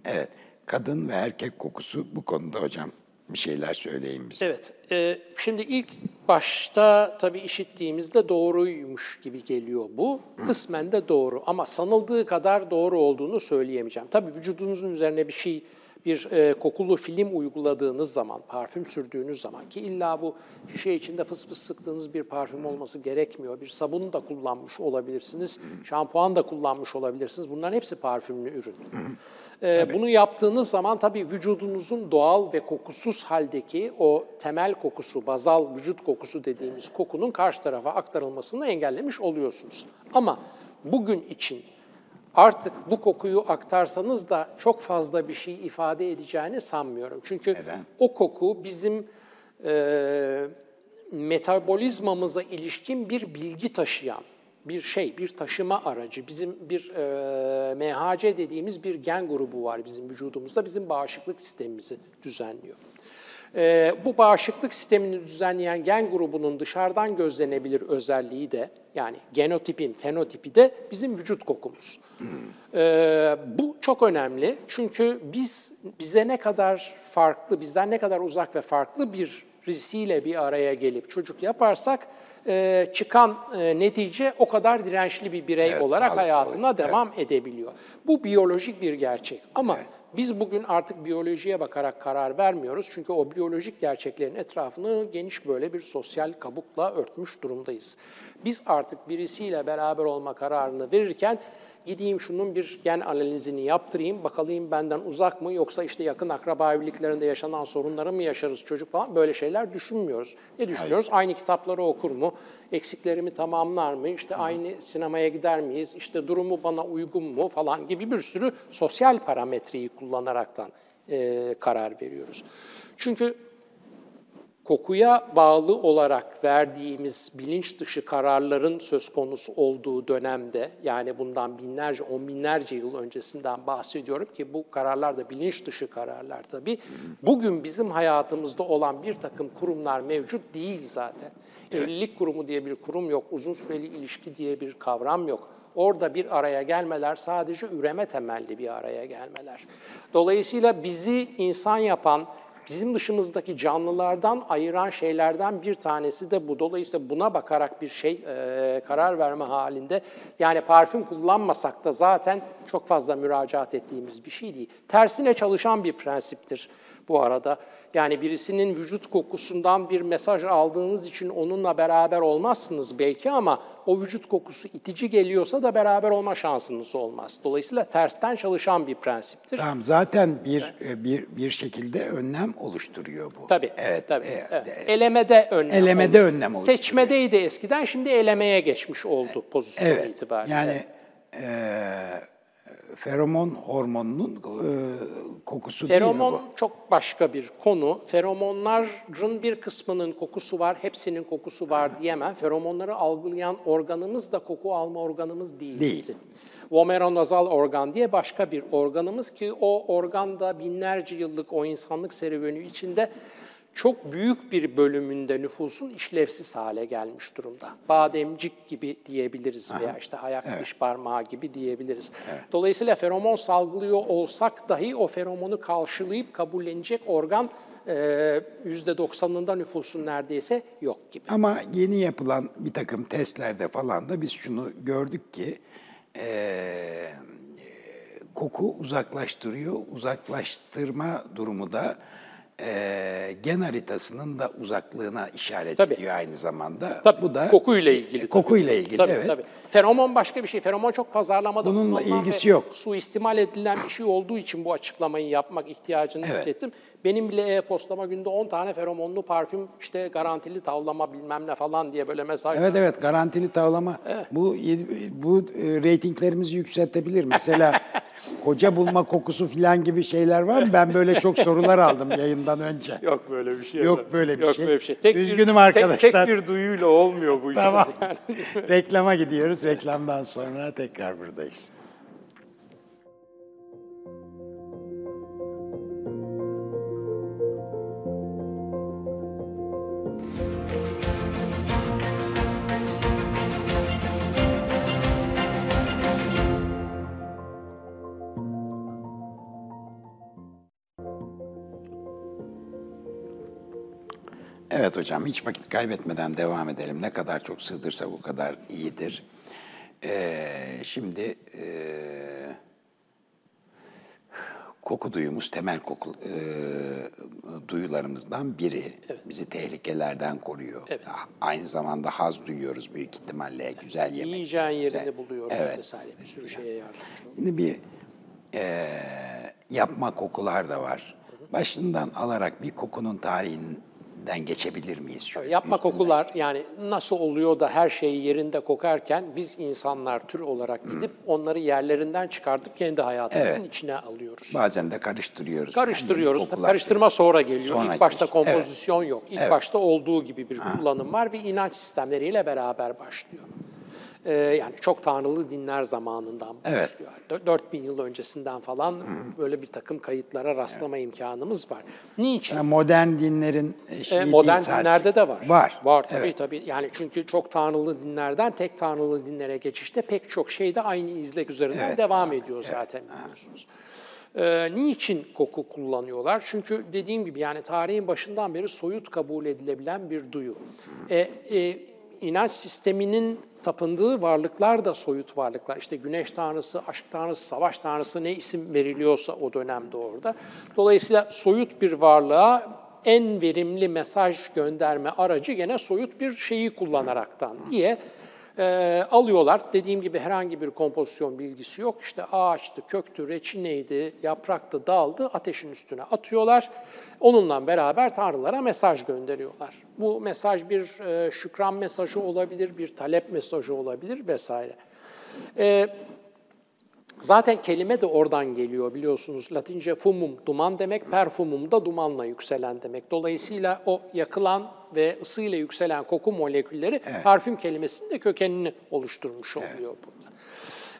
Speaker 1: Evet, kadın ve erkek kokusu bu konuda hocam bir şeyler söyleyin bize.
Speaker 2: Evet, e, şimdi ilk başta tabii işittiğimizde doğruymuş gibi geliyor bu. Kısmen de doğru ama sanıldığı kadar doğru olduğunu söyleyemeyeceğim. Tabii vücudunuzun üzerine bir şey, bir e, kokulu film uyguladığınız zaman, parfüm sürdüğünüz zaman ki illa bu şişe içinde fıs fıs sıktığınız bir parfüm olması gerekmiyor. Bir sabun da kullanmış olabilirsiniz, şampuan da kullanmış olabilirsiniz. Bunların hepsi parfümlü ürün. Ee, bunu yaptığınız zaman tabii vücudunuzun doğal ve kokusuz haldeki o temel kokusu, bazal vücut kokusu dediğimiz kokunun karşı tarafa aktarılmasını engellemiş oluyorsunuz. Ama bugün için artık bu kokuyu aktarsanız da çok fazla bir şey ifade edeceğini sanmıyorum. Çünkü
Speaker 1: Neden?
Speaker 2: o koku bizim e, metabolizmamıza ilişkin bir bilgi taşıyan bir şey, bir taşıma aracı. Bizim bir e, MHC dediğimiz bir gen grubu var bizim vücudumuzda. Bizim bağışıklık sistemimizi düzenliyor. E, bu bağışıklık sistemini düzenleyen gen grubunun dışarıdan gözlenebilir özelliği de yani genotipin, fenotipi de bizim vücut kokumuz. E, bu çok önemli çünkü biz bize ne kadar farklı, bizden ne kadar uzak ve farklı bir birisiyle bir araya gelip çocuk yaparsak e, çıkan e, netice o kadar dirençli bir birey
Speaker 1: Evet,
Speaker 2: olarak hayatına
Speaker 1: oluyor.
Speaker 2: devam edebiliyor. Bu biyolojik bir gerçek ama biz bugün artık biyolojiye bakarak karar vermiyoruz. Çünkü o biyolojik gerçeklerin etrafını geniş böyle bir sosyal kabukla örtmüş durumdayız. Biz artık birisiyle beraber olma kararını verirken gideyim şunun bir gen analizini yaptırayım, bakalım benden uzak mı yoksa işte yakın akraba evliliklerinde yaşanan sorunları mı yaşarız çocuk falan böyle şeyler düşünmüyoruz. Ne düşünüyoruz? Aynı kitapları okur mu? Eksiklerimi tamamlar mı? İşte aynı sinemaya gider miyiz? İşte durumu bana uygun mu falan gibi bir sürü sosyal parametreyi kullanaraktan eee, karar veriyoruz. Çünkü kokuya bağlı olarak verdiğimiz bilinç dışı kararların söz konusu olduğu dönemde, yani bundan binlerce, on binlerce yıl öncesinden bahsediyorum ki bu kararlar da bilinç dışı kararlar tabii. Bugün bizim hayatımızda olan bir takım kurumlar mevcut değil zaten. Evlilik kurumu diye bir kurum yok, uzun süreli ilişki diye bir kavram yok. Orada bir araya gelmeler sadece üreme temelli bir araya gelmeler. Dolayısıyla bizi insan yapan, Bizim dışımızdaki canlılardan ayıran şeylerden bir tanesi de bu. Dolayısıyla buna bakarak bir şey e, karar verme halinde yani parfüm kullanmasak da zaten çok fazla müracaat ettiğimiz bir şey değil. Tersine çalışan bir prensiptir bu arada. Yani birisinin vücut kokusundan bir mesaj aldığınız için onunla beraber olmazsınız belki ama o vücut kokusu itici geliyorsa da beraber olma şansınız olmaz. Dolayısıyla tersten çalışan bir prensiptir.
Speaker 1: Tamam zaten bir bir bir şekilde önlem oluşturuyor bu.
Speaker 2: Tabii.
Speaker 1: Evet.
Speaker 2: tabii.
Speaker 1: e,
Speaker 2: evet.
Speaker 1: e,
Speaker 2: Elemede önlem.
Speaker 1: Elemede
Speaker 2: olur.
Speaker 1: önlem oluşturuyor.
Speaker 2: Seçmedeydi eskiden, şimdi elemeye geçmiş oldu pozisyon
Speaker 1: Evet.
Speaker 2: itibariyle.
Speaker 1: Yani e, feromon hormonunun e, kokusu değil mi
Speaker 2: Feromon
Speaker 1: bu?
Speaker 2: çok başka bir konu. Feromonların bir kısmının kokusu var, hepsinin kokusu var diyemem. Feromonları algılayan organımız da koku alma organımız değil,
Speaker 1: Değil.
Speaker 2: Vomeronazal organ diye başka bir organımız ki o organ da binlerce yıllık o insanlık serüveni içinde çok büyük bir bölümünde nüfusun işlevsiz hale gelmiş durumda. Bademcik gibi diyebiliriz veya işte ayak diş parmağı gibi diyebiliriz. Dolayısıyla feromon salgılıyor olsak dahi o feromonu karşılayıp kabullenecek organ e, %90'ında nüfusun neredeyse yok gibi.
Speaker 1: Ama yeni yapılan bir takım testlerde falan da biz şunu gördük ki e, koku uzaklaştırıyor. Uzaklaştırma durumu da e, gen haritasının da uzaklığına işaret
Speaker 2: Tabii.
Speaker 1: ediyor aynı zamanda.
Speaker 2: Tabii,
Speaker 1: Bu da
Speaker 2: kokuyla ilgili. tabii.
Speaker 1: Kokuyla ilgili
Speaker 2: Tabii,
Speaker 1: evet.
Speaker 2: tabii. Feromon başka bir şey. Feromon çok pazarlamada
Speaker 1: Bununla ilgisi yok.
Speaker 2: Suistimal edilen bir şey olduğu için bu açıklamayı yapmak ihtiyacını
Speaker 1: Evet.
Speaker 2: hissettim. Benim bile e-postama günde 10 tane feromonlu parfüm, işte garantili tavlama bilmem ne falan diye böyle mesaj.
Speaker 1: Evet evet garantili tavlama. Bu bu e, reytinglerimizi yükseltebilir. Mesela koca bulma kokusu falan gibi şeyler var mı? Ben böyle çok sorular aldım yayından önce.
Speaker 2: Yok böyle bir şey.
Speaker 1: Yok böyle bir
Speaker 2: Yok
Speaker 1: şey.
Speaker 2: böyle bir şey. Tek
Speaker 1: Üzgünüm
Speaker 2: bir,
Speaker 1: arkadaşlar.
Speaker 2: Tek, tek bir duyuyla olmuyor bu işler.
Speaker 1: Tamam. Reklama gidiyoruz. Reklamdan sonra tekrar buradayız. Hocam hiç vakit kaybetmeden devam edelim. Ne kadar çok sığdırsa o kadar iyidir. Ee, şimdi e, koku duyumuz temel koku e, duyularımızdan biri. Bizi tehlikelerden koruyor.
Speaker 2: Evet.
Speaker 1: Aynı zamanda haz duyuyoruz büyük ihtimalle. Güzel yemek.
Speaker 2: Yiyeceğin yerini
Speaker 1: güzel.
Speaker 2: buluyoruz
Speaker 1: Evet.
Speaker 2: vesaire. Bir sürü şeye yardımcı.
Speaker 1: Şimdi bir e, yapma kokular da var. Başından alarak bir kokunun tarihinden geçebilir miyiz? Şöyle
Speaker 2: Yapma
Speaker 1: üstünden?
Speaker 2: kokular yani nasıl oluyor da her şey yerinde kokarken biz insanlar tür olarak gidip onları yerlerinden çıkartıp kendi hayatımızın
Speaker 1: Evet.
Speaker 2: içine alıyoruz.
Speaker 1: Bazen de karıştırıyoruz.
Speaker 2: Karıştırıyoruz.
Speaker 1: Yani
Speaker 2: karıştırma sonra geliyor.
Speaker 1: Sonra
Speaker 2: İlk başta
Speaker 1: geliyor. Evet.
Speaker 2: kompozisyon yok. İlk
Speaker 1: Evet.
Speaker 2: başta olduğu gibi bir kullanım var ve inanç sistemleriyle beraber başlıyor. Ee, yani çok tanrılı dinler zamanından
Speaker 1: Evet.
Speaker 2: başlıyor. Dö- 4000 yıl öncesinden falan böyle bir takım kayıtlara rastlama imkanımız var. Niçin?
Speaker 1: Yani modern dinlerin e,
Speaker 2: E, modern
Speaker 1: sadece.
Speaker 2: dinlerde de var.
Speaker 1: Var.
Speaker 2: Var tabii
Speaker 1: Evet.
Speaker 2: tabii. Yani çünkü çok tanrılı dinlerden tek tanrılı dinlere geçişte pek çok şey de aynı izlek üzerinden
Speaker 1: Evet,
Speaker 2: devam ediyor zaten biliyorsunuz. Ee, niçin koku kullanıyorlar? Çünkü dediğim gibi yani tarihin başından beri soyut kabul edilebilen bir duyu. E, e, inanç sisteminin tapındığı varlıklar da soyut varlıklar. İşte güneş tanrısı, aşk tanrısı, savaş tanrısı ne isim veriliyorsa o dönemde orada. Dolayısıyla soyut bir varlığa en verimli mesaj gönderme aracı gene soyut bir şeyi kullanaraktan diye e, alıyorlar. Dediğim gibi herhangi bir kompozisyon bilgisi yok. İşte ağaçtı, köktü, reçineydi, yapraktı, daldı, ateşin üstüne atıyorlar. Onunla beraber tanrılara mesaj gönderiyorlar. Bu mesaj bir e, şükran mesajı olabilir, bir talep mesajı olabilir vesaire. E, Zaten kelime de oradan geliyor biliyorsunuz. Latince fumum duman demek, perfumum da dumanla yükselen demek. Dolayısıyla o yakılan ve ısıyla yükselen koku molekülleri parfüm kelimesinin de kökenini oluşturmuş oluyor burada.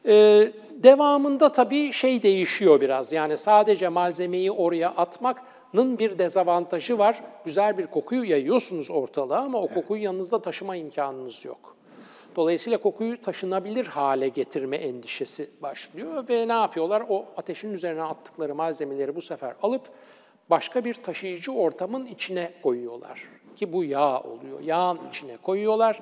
Speaker 2: Ee, devamında tabii şey değişiyor biraz. Yani sadece malzemeyi oraya atmanın bir dezavantajı var. Güzel bir kokuyu yayıyorsunuz ortalığa ama o kokuyu yanınızda taşıma imkanınız yok. Dolayısıyla kokuyu taşınabilir hale getirme endişesi başlıyor ve ne yapıyorlar? O ateşin üzerine attıkları malzemeleri bu sefer alıp başka bir taşıyıcı ortamın içine koyuyorlar. Ki bu yağ oluyor. Yağın içine koyuyorlar.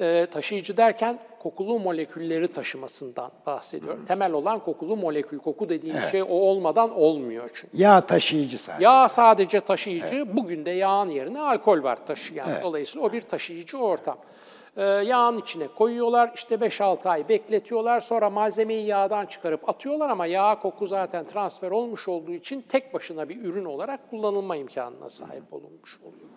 Speaker 2: Ee, taşıyıcı derken kokulu molekülleri taşımasından bahsediyorum. Temel olan kokulu molekül. Koku dediğim şey o olmadan olmuyor çünkü.
Speaker 1: Yağ taşıyıcı sadece.
Speaker 2: Yağ sadece taşıyıcı, bugün de yağın yerine alkol var taşıyan. Dolayısıyla o bir taşıyıcı ortam. Ee, yağın içine koyuyorlar, işte 5-6 ay bekletiyorlar, sonra malzemeyi yağdan çıkarıp atıyorlar ama yağ koku zaten transfer olmuş olduğu için tek başına bir ürün olarak kullanılma imkanına sahip olunmuş oluyor.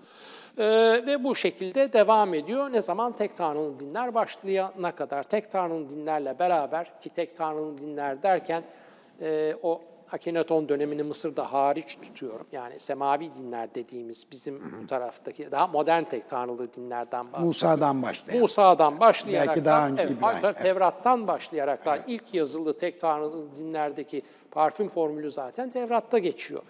Speaker 2: Ee, ve bu şekilde devam ediyor. Ne zaman tek tanrılı dinler başlayana kadar. Tek tanrılı dinlerle beraber ki tek tanrılı dinler derken e, o Akhenaton dönemini Mısır'da hariç tutuyorum. Yani semavi dinler dediğimiz bizim bu taraftaki daha modern tek tanrılı dinlerden bahsediyorum.
Speaker 1: Musa'dan başlayalım.
Speaker 2: Musa'dan başlayarak
Speaker 1: Belki daha
Speaker 2: da-
Speaker 1: önce
Speaker 2: evet,
Speaker 1: İbrahim, evet.
Speaker 2: Tevrat'tan başlayarak da ilk yazılı tek tanrılı dinlerdeki parfüm formülü zaten Tevrat'ta geçiyor.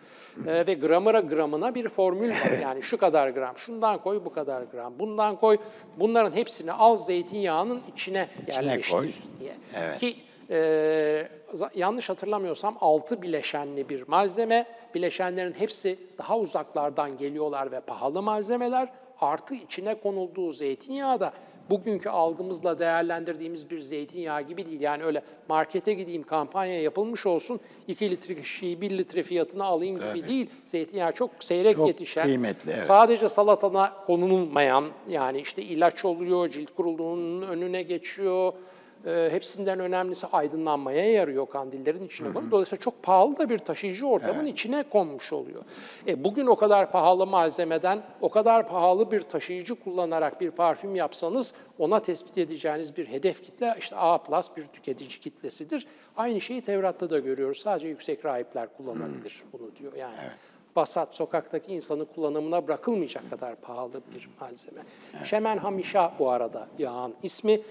Speaker 2: Ee, ve gramıra gramına bir formül var. Yani şu kadar gram, şundan koy bu kadar gram, bundan koy. Bunların hepsini al zeytinyağının içine, yerleştir
Speaker 1: koy.
Speaker 2: diye.
Speaker 1: Evet.
Speaker 2: Ki e, yanlış hatırlamıyorsam altı bileşenli bir malzeme. Bileşenlerin hepsi daha uzaklardan geliyorlar ve pahalı malzemeler. Artı içine konulduğu zeytinyağı da bugünkü algımızla değerlendirdiğimiz bir zeytinyağı gibi değil. Yani öyle markete gideyim kampanya yapılmış olsun 2 litre şişeyi 1 litre fiyatına alayım gibi değil. Zeytinyağı çok seyrek
Speaker 1: Çok
Speaker 2: yetişen.
Speaker 1: kıymetli, evet.
Speaker 2: Sadece salatana konulmayan yani işte ilaç oluyor, cilt kuruluğunun önüne geçiyor. Ee, hepsinden önemlisi aydınlanmaya yarıyor kandillerin içine konuyor. Dolayısıyla çok pahalı da bir taşıyıcı ortamın içine konmuş oluyor. E, bugün o kadar pahalı malzemeden, o kadar pahalı bir taşıyıcı kullanarak bir parfüm yapsanız ona tespit edeceğiniz bir hedef kitle işte A plus bir tüketici kitlesidir. Aynı şeyi Tevrat'ta da görüyoruz. Sadece yüksek rahipler kullanabilir bunu diyor. Yani vasat sokaktaki insanın kullanımına bırakılmayacak kadar pahalı bir malzeme. Şemen hamişa bu arada yağın ismi.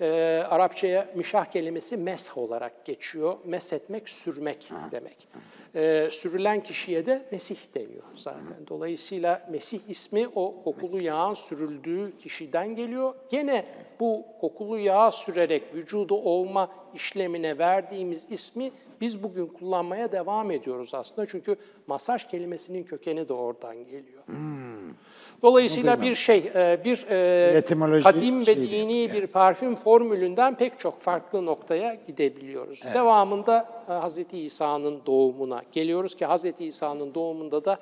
Speaker 2: Ee, Arapçaya mişah kelimesi mesh olarak geçiyor. Mesh etmek, sürmek demek. Ee, sürülen kişiye de Mesih deniyor zaten. Dolayısıyla Mesih ismi o kokulu yağın sürüldüğü kişiden geliyor. Gene bu kokulu yağı sürerek vücudu olma işlemine verdiğimiz ismi biz bugün kullanmaya devam ediyoruz aslında. Çünkü masaj kelimesinin kökeni de oradan geliyor. Dolayısıyla bir şey, e, bir e,
Speaker 1: Etimoloji
Speaker 2: kadim ve dini bir parfüm formülünden pek çok farklı noktaya gidebiliyoruz. Devamında e, Hz. İsa'nın doğumuna geliyoruz ki Hz. İsa'nın doğumunda da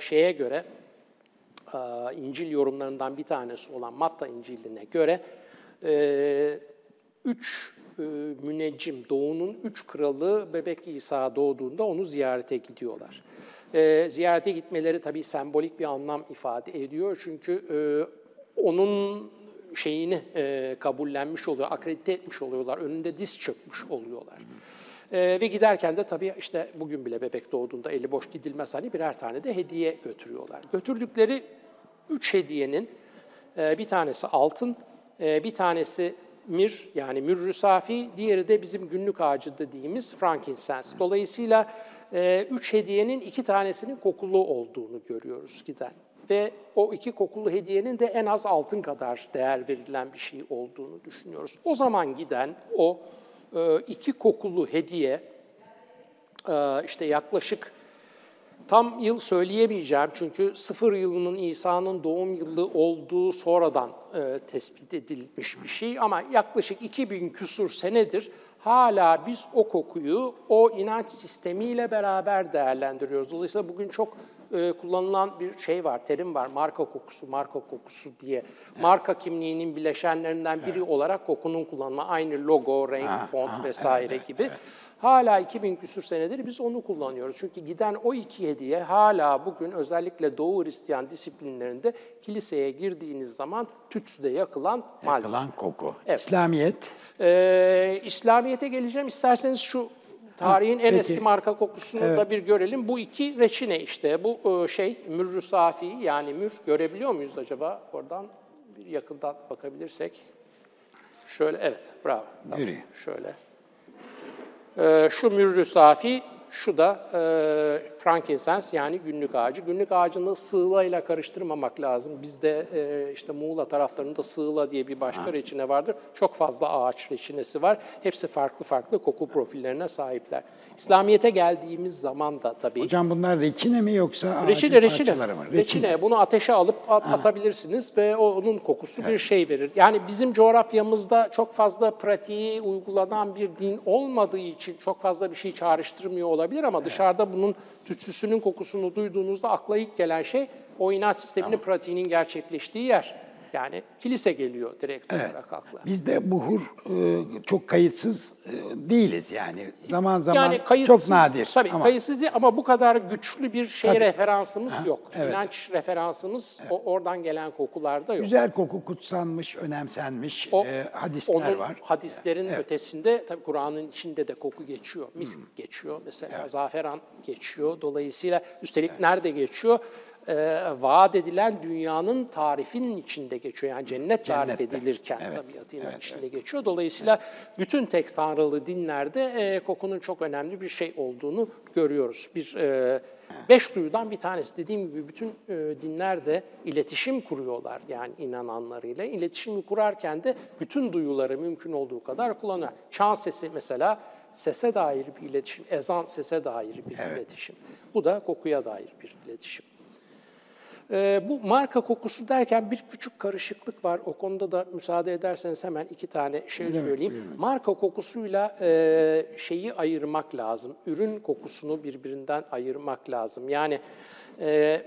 Speaker 2: şeye göre, İncil yorumlarından bir tanesi olan Matta İncil'ine göre üç e, müneccim, doğunun üç kralı bebek İsa doğduğunda onu ziyarete gidiyorlar. E, ziyarete gitmeleri tabii sembolik bir anlam ifade ediyor. Çünkü e, onun şeyini e, kabullenmiş oluyor, akredite etmiş oluyorlar, önünde diz çökmüş oluyorlar. E, ve giderken de tabii işte bugün bile bebek doğduğunda eli boş gidilmez hani birer tane de hediye götürüyorlar. Götürdükleri üç hediyenin e, bir tanesi altın, e, bir tanesi mir yani mürrü safi, diğeri de bizim günlük ağacı dediğimiz frankincense. Dolayısıyla e, üç hediyenin iki tanesinin kokulu olduğunu görüyoruz giden. Ve o iki kokulu hediyenin de en az altın kadar değer verilen bir şey olduğunu düşünüyoruz. O zaman giden o e, iki kokulu hediye e, işte yaklaşık Tam yıl söyleyemeyeceğim çünkü sıfır yılının İsa'nın doğum yılı olduğu sonradan e, tespit edilmiş bir şey ama yaklaşık 2000 küsur senedir hala biz o kokuyu o inanç sistemiyle beraber değerlendiriyoruz. Dolayısıyla bugün çok e, kullanılan bir şey var, terim var, marka kokusu, marka kokusu diye. Marka kimliğinin bileşenlerinden biri olarak kokunun kullanma, aynı logo, renk, font vesaire gibi. Hala 2000 küsür senedir biz onu kullanıyoruz. Çünkü giden o iki hediye hala bugün özellikle Doğu Hristiyan disiplinlerinde kiliseye girdiğiniz zaman tütsüde yakılan malzeme.
Speaker 1: Yakılan koku.
Speaker 2: Evet.
Speaker 1: İslamiyet.
Speaker 2: Ee, İslamiyet'e geleceğim. İsterseniz şu tarihin en
Speaker 1: peki.
Speaker 2: eski marka kokusunu da bir görelim. Bu iki reçine işte. Bu e, şey mürrü safi yani mür görebiliyor muyuz acaba? Oradan bir yakından bakabilirsek. Şöyle evet bravo. Tamam,
Speaker 1: Yürü.
Speaker 2: Şöyle. Ee, şu mürrü safi, şu da e, frankincense yani günlük ağacı. Günlük ağacını sığlayla karıştırmamak lazım. Bizde e, işte Muğla taraflarında sığla diye bir başka reçine vardır. Çok fazla ağaç reçinesi var. Hepsi farklı farklı koku profillerine sahipler. İslamiyet'e geldiğimiz zaman da tabii
Speaker 1: Hocam bunlar reçine mi yoksa ağacın
Speaker 2: Reçine, reçine.
Speaker 1: parçaları mı?
Speaker 2: Reçine. Bunu ateşe alıp at- atabilirsiniz ve onun kokusu bir şey verir. Yani bizim coğrafyamızda çok fazla pratiği uygulanan bir din olmadığı için çok fazla bir şey çağrıştırmıyor olabilir ama dışarıda bunun tütsüsünün kokusunu duyduğunuzda akla ilk gelen şey o inanç sisteminin pratiğinin gerçekleştiği yer. Yani kilise geliyor direkt olarak akla.
Speaker 1: Bizde buhur e, çok kayıtsız e, değiliz yani. Zaman zaman
Speaker 2: Yani kayıtsız,
Speaker 1: çok nadir.
Speaker 2: Tabii
Speaker 1: ama
Speaker 2: kayıtsız ama bu kadar güçlü bir şeye
Speaker 1: Tabii.
Speaker 2: referansımız yok. İnanç referansımız o, oradan gelen kokularda yok.
Speaker 1: güzel koku kutsanmış, önemsenmiş
Speaker 2: O-
Speaker 1: e, hadisler
Speaker 2: Onun
Speaker 1: var.
Speaker 2: hadislerin ötesinde tabii Kur'an'ın içinde de koku geçiyor. Misk
Speaker 1: Hmm.
Speaker 2: geçiyor mesela, zaferan geçiyor. Dolayısıyla üstelik nerede geçiyor? Ee, vaat edilen dünyanın tarifinin içinde geçiyor. Yani cennet tarif
Speaker 1: Cennette.
Speaker 2: edilirken
Speaker 1: Evet,
Speaker 2: tabiatıyla içinde geçiyor. Dolayısıyla bütün tek tanrılı dinlerde e, kokunun çok önemli bir şey olduğunu görüyoruz. Bir e, beş duyudan bir tanesi. Dediğim gibi bütün e, dinlerde iletişim kuruyorlar yani inananlarıyla. İletişimi kurarken de bütün duyuları mümkün olduğu kadar kullanıyor. Çan sesi mesela sese dair bir iletişim, ezan sese dair bir iletişim. Bu da kokuya dair bir iletişim. Ee, bu marka kokusu derken bir küçük karışıklık var. O konuda da müsaade ederseniz hemen iki tane şey söyleyeyim. Marka kokusuyla e, şeyi ayırmak lazım. Ürün kokusunu birbirinden ayırmak lazım. Yani e,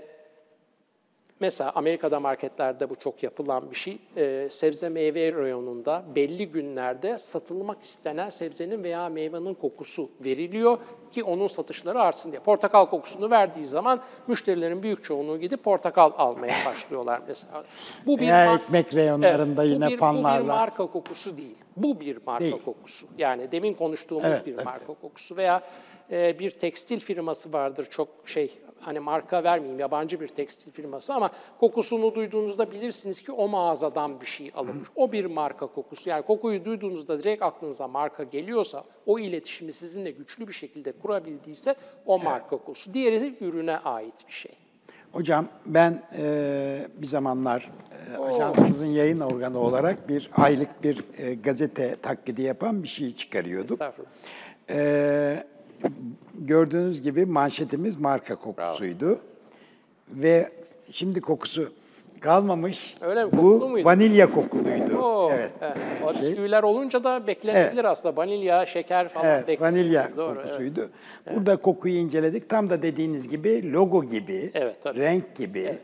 Speaker 2: Mesela Amerika'da marketlerde bu çok yapılan bir şey. Ee, sebze meyve reyonunda belli günlerde satılmak istenen sebzenin veya meyvenin kokusu veriliyor ki onun satışları artsın diye. Portakal kokusunu verdiği zaman müşterilerin büyük çoğunluğu gidip portakal almaya başlıyorlar mesela. Bu
Speaker 1: Veya
Speaker 2: mar-
Speaker 1: ekmek reyonlarında
Speaker 2: bu
Speaker 1: yine
Speaker 2: bir, Bu bir
Speaker 1: fanlarla.
Speaker 2: marka kokusu değil. Bu bir marka
Speaker 1: Değil.
Speaker 2: kokusu. Yani demin konuştuğumuz
Speaker 1: Evet,
Speaker 2: bir
Speaker 1: evet.
Speaker 2: marka kokusu veya e, bir tekstil firması vardır çok şey hani marka vermeyeyim yabancı bir tekstil firması ama kokusunu duyduğunuzda bilirsiniz ki o mağazadan bir şey alınmış. O bir marka kokusu. Yani kokuyu duyduğunuzda direkt aklınıza marka geliyorsa, o iletişimi sizinle güçlü bir şekilde kurabildiyse o marka kokusu. Diğeri ürüne ait bir şey.
Speaker 1: Hocam ben e, bir zamanlar e, ajansımızın yayın organı olarak bir aylık bir e, gazete taklidi yapan bir şey çıkarıyorduk.
Speaker 2: Estağfurullah.
Speaker 1: E, gördüğünüz gibi manşetimiz marka kokusuydu. Ve şimdi kokusu Kalmamış.
Speaker 2: Öyle mi?
Speaker 1: Bu
Speaker 2: Kokulu muydu?
Speaker 1: vanilya kokuluydu.
Speaker 2: Oo,
Speaker 1: Evet.
Speaker 2: evet. Bisküviler olunca da beklenebilir aslında. Vanilya, şeker falan
Speaker 1: Evet,
Speaker 2: beklenebilir.
Speaker 1: vanilya
Speaker 2: Doğru, evet.
Speaker 1: kokusuydu. Burada kokuyu inceledik. Tam da dediğiniz gibi logo gibi,
Speaker 2: Evet, tabii.
Speaker 1: renk gibi,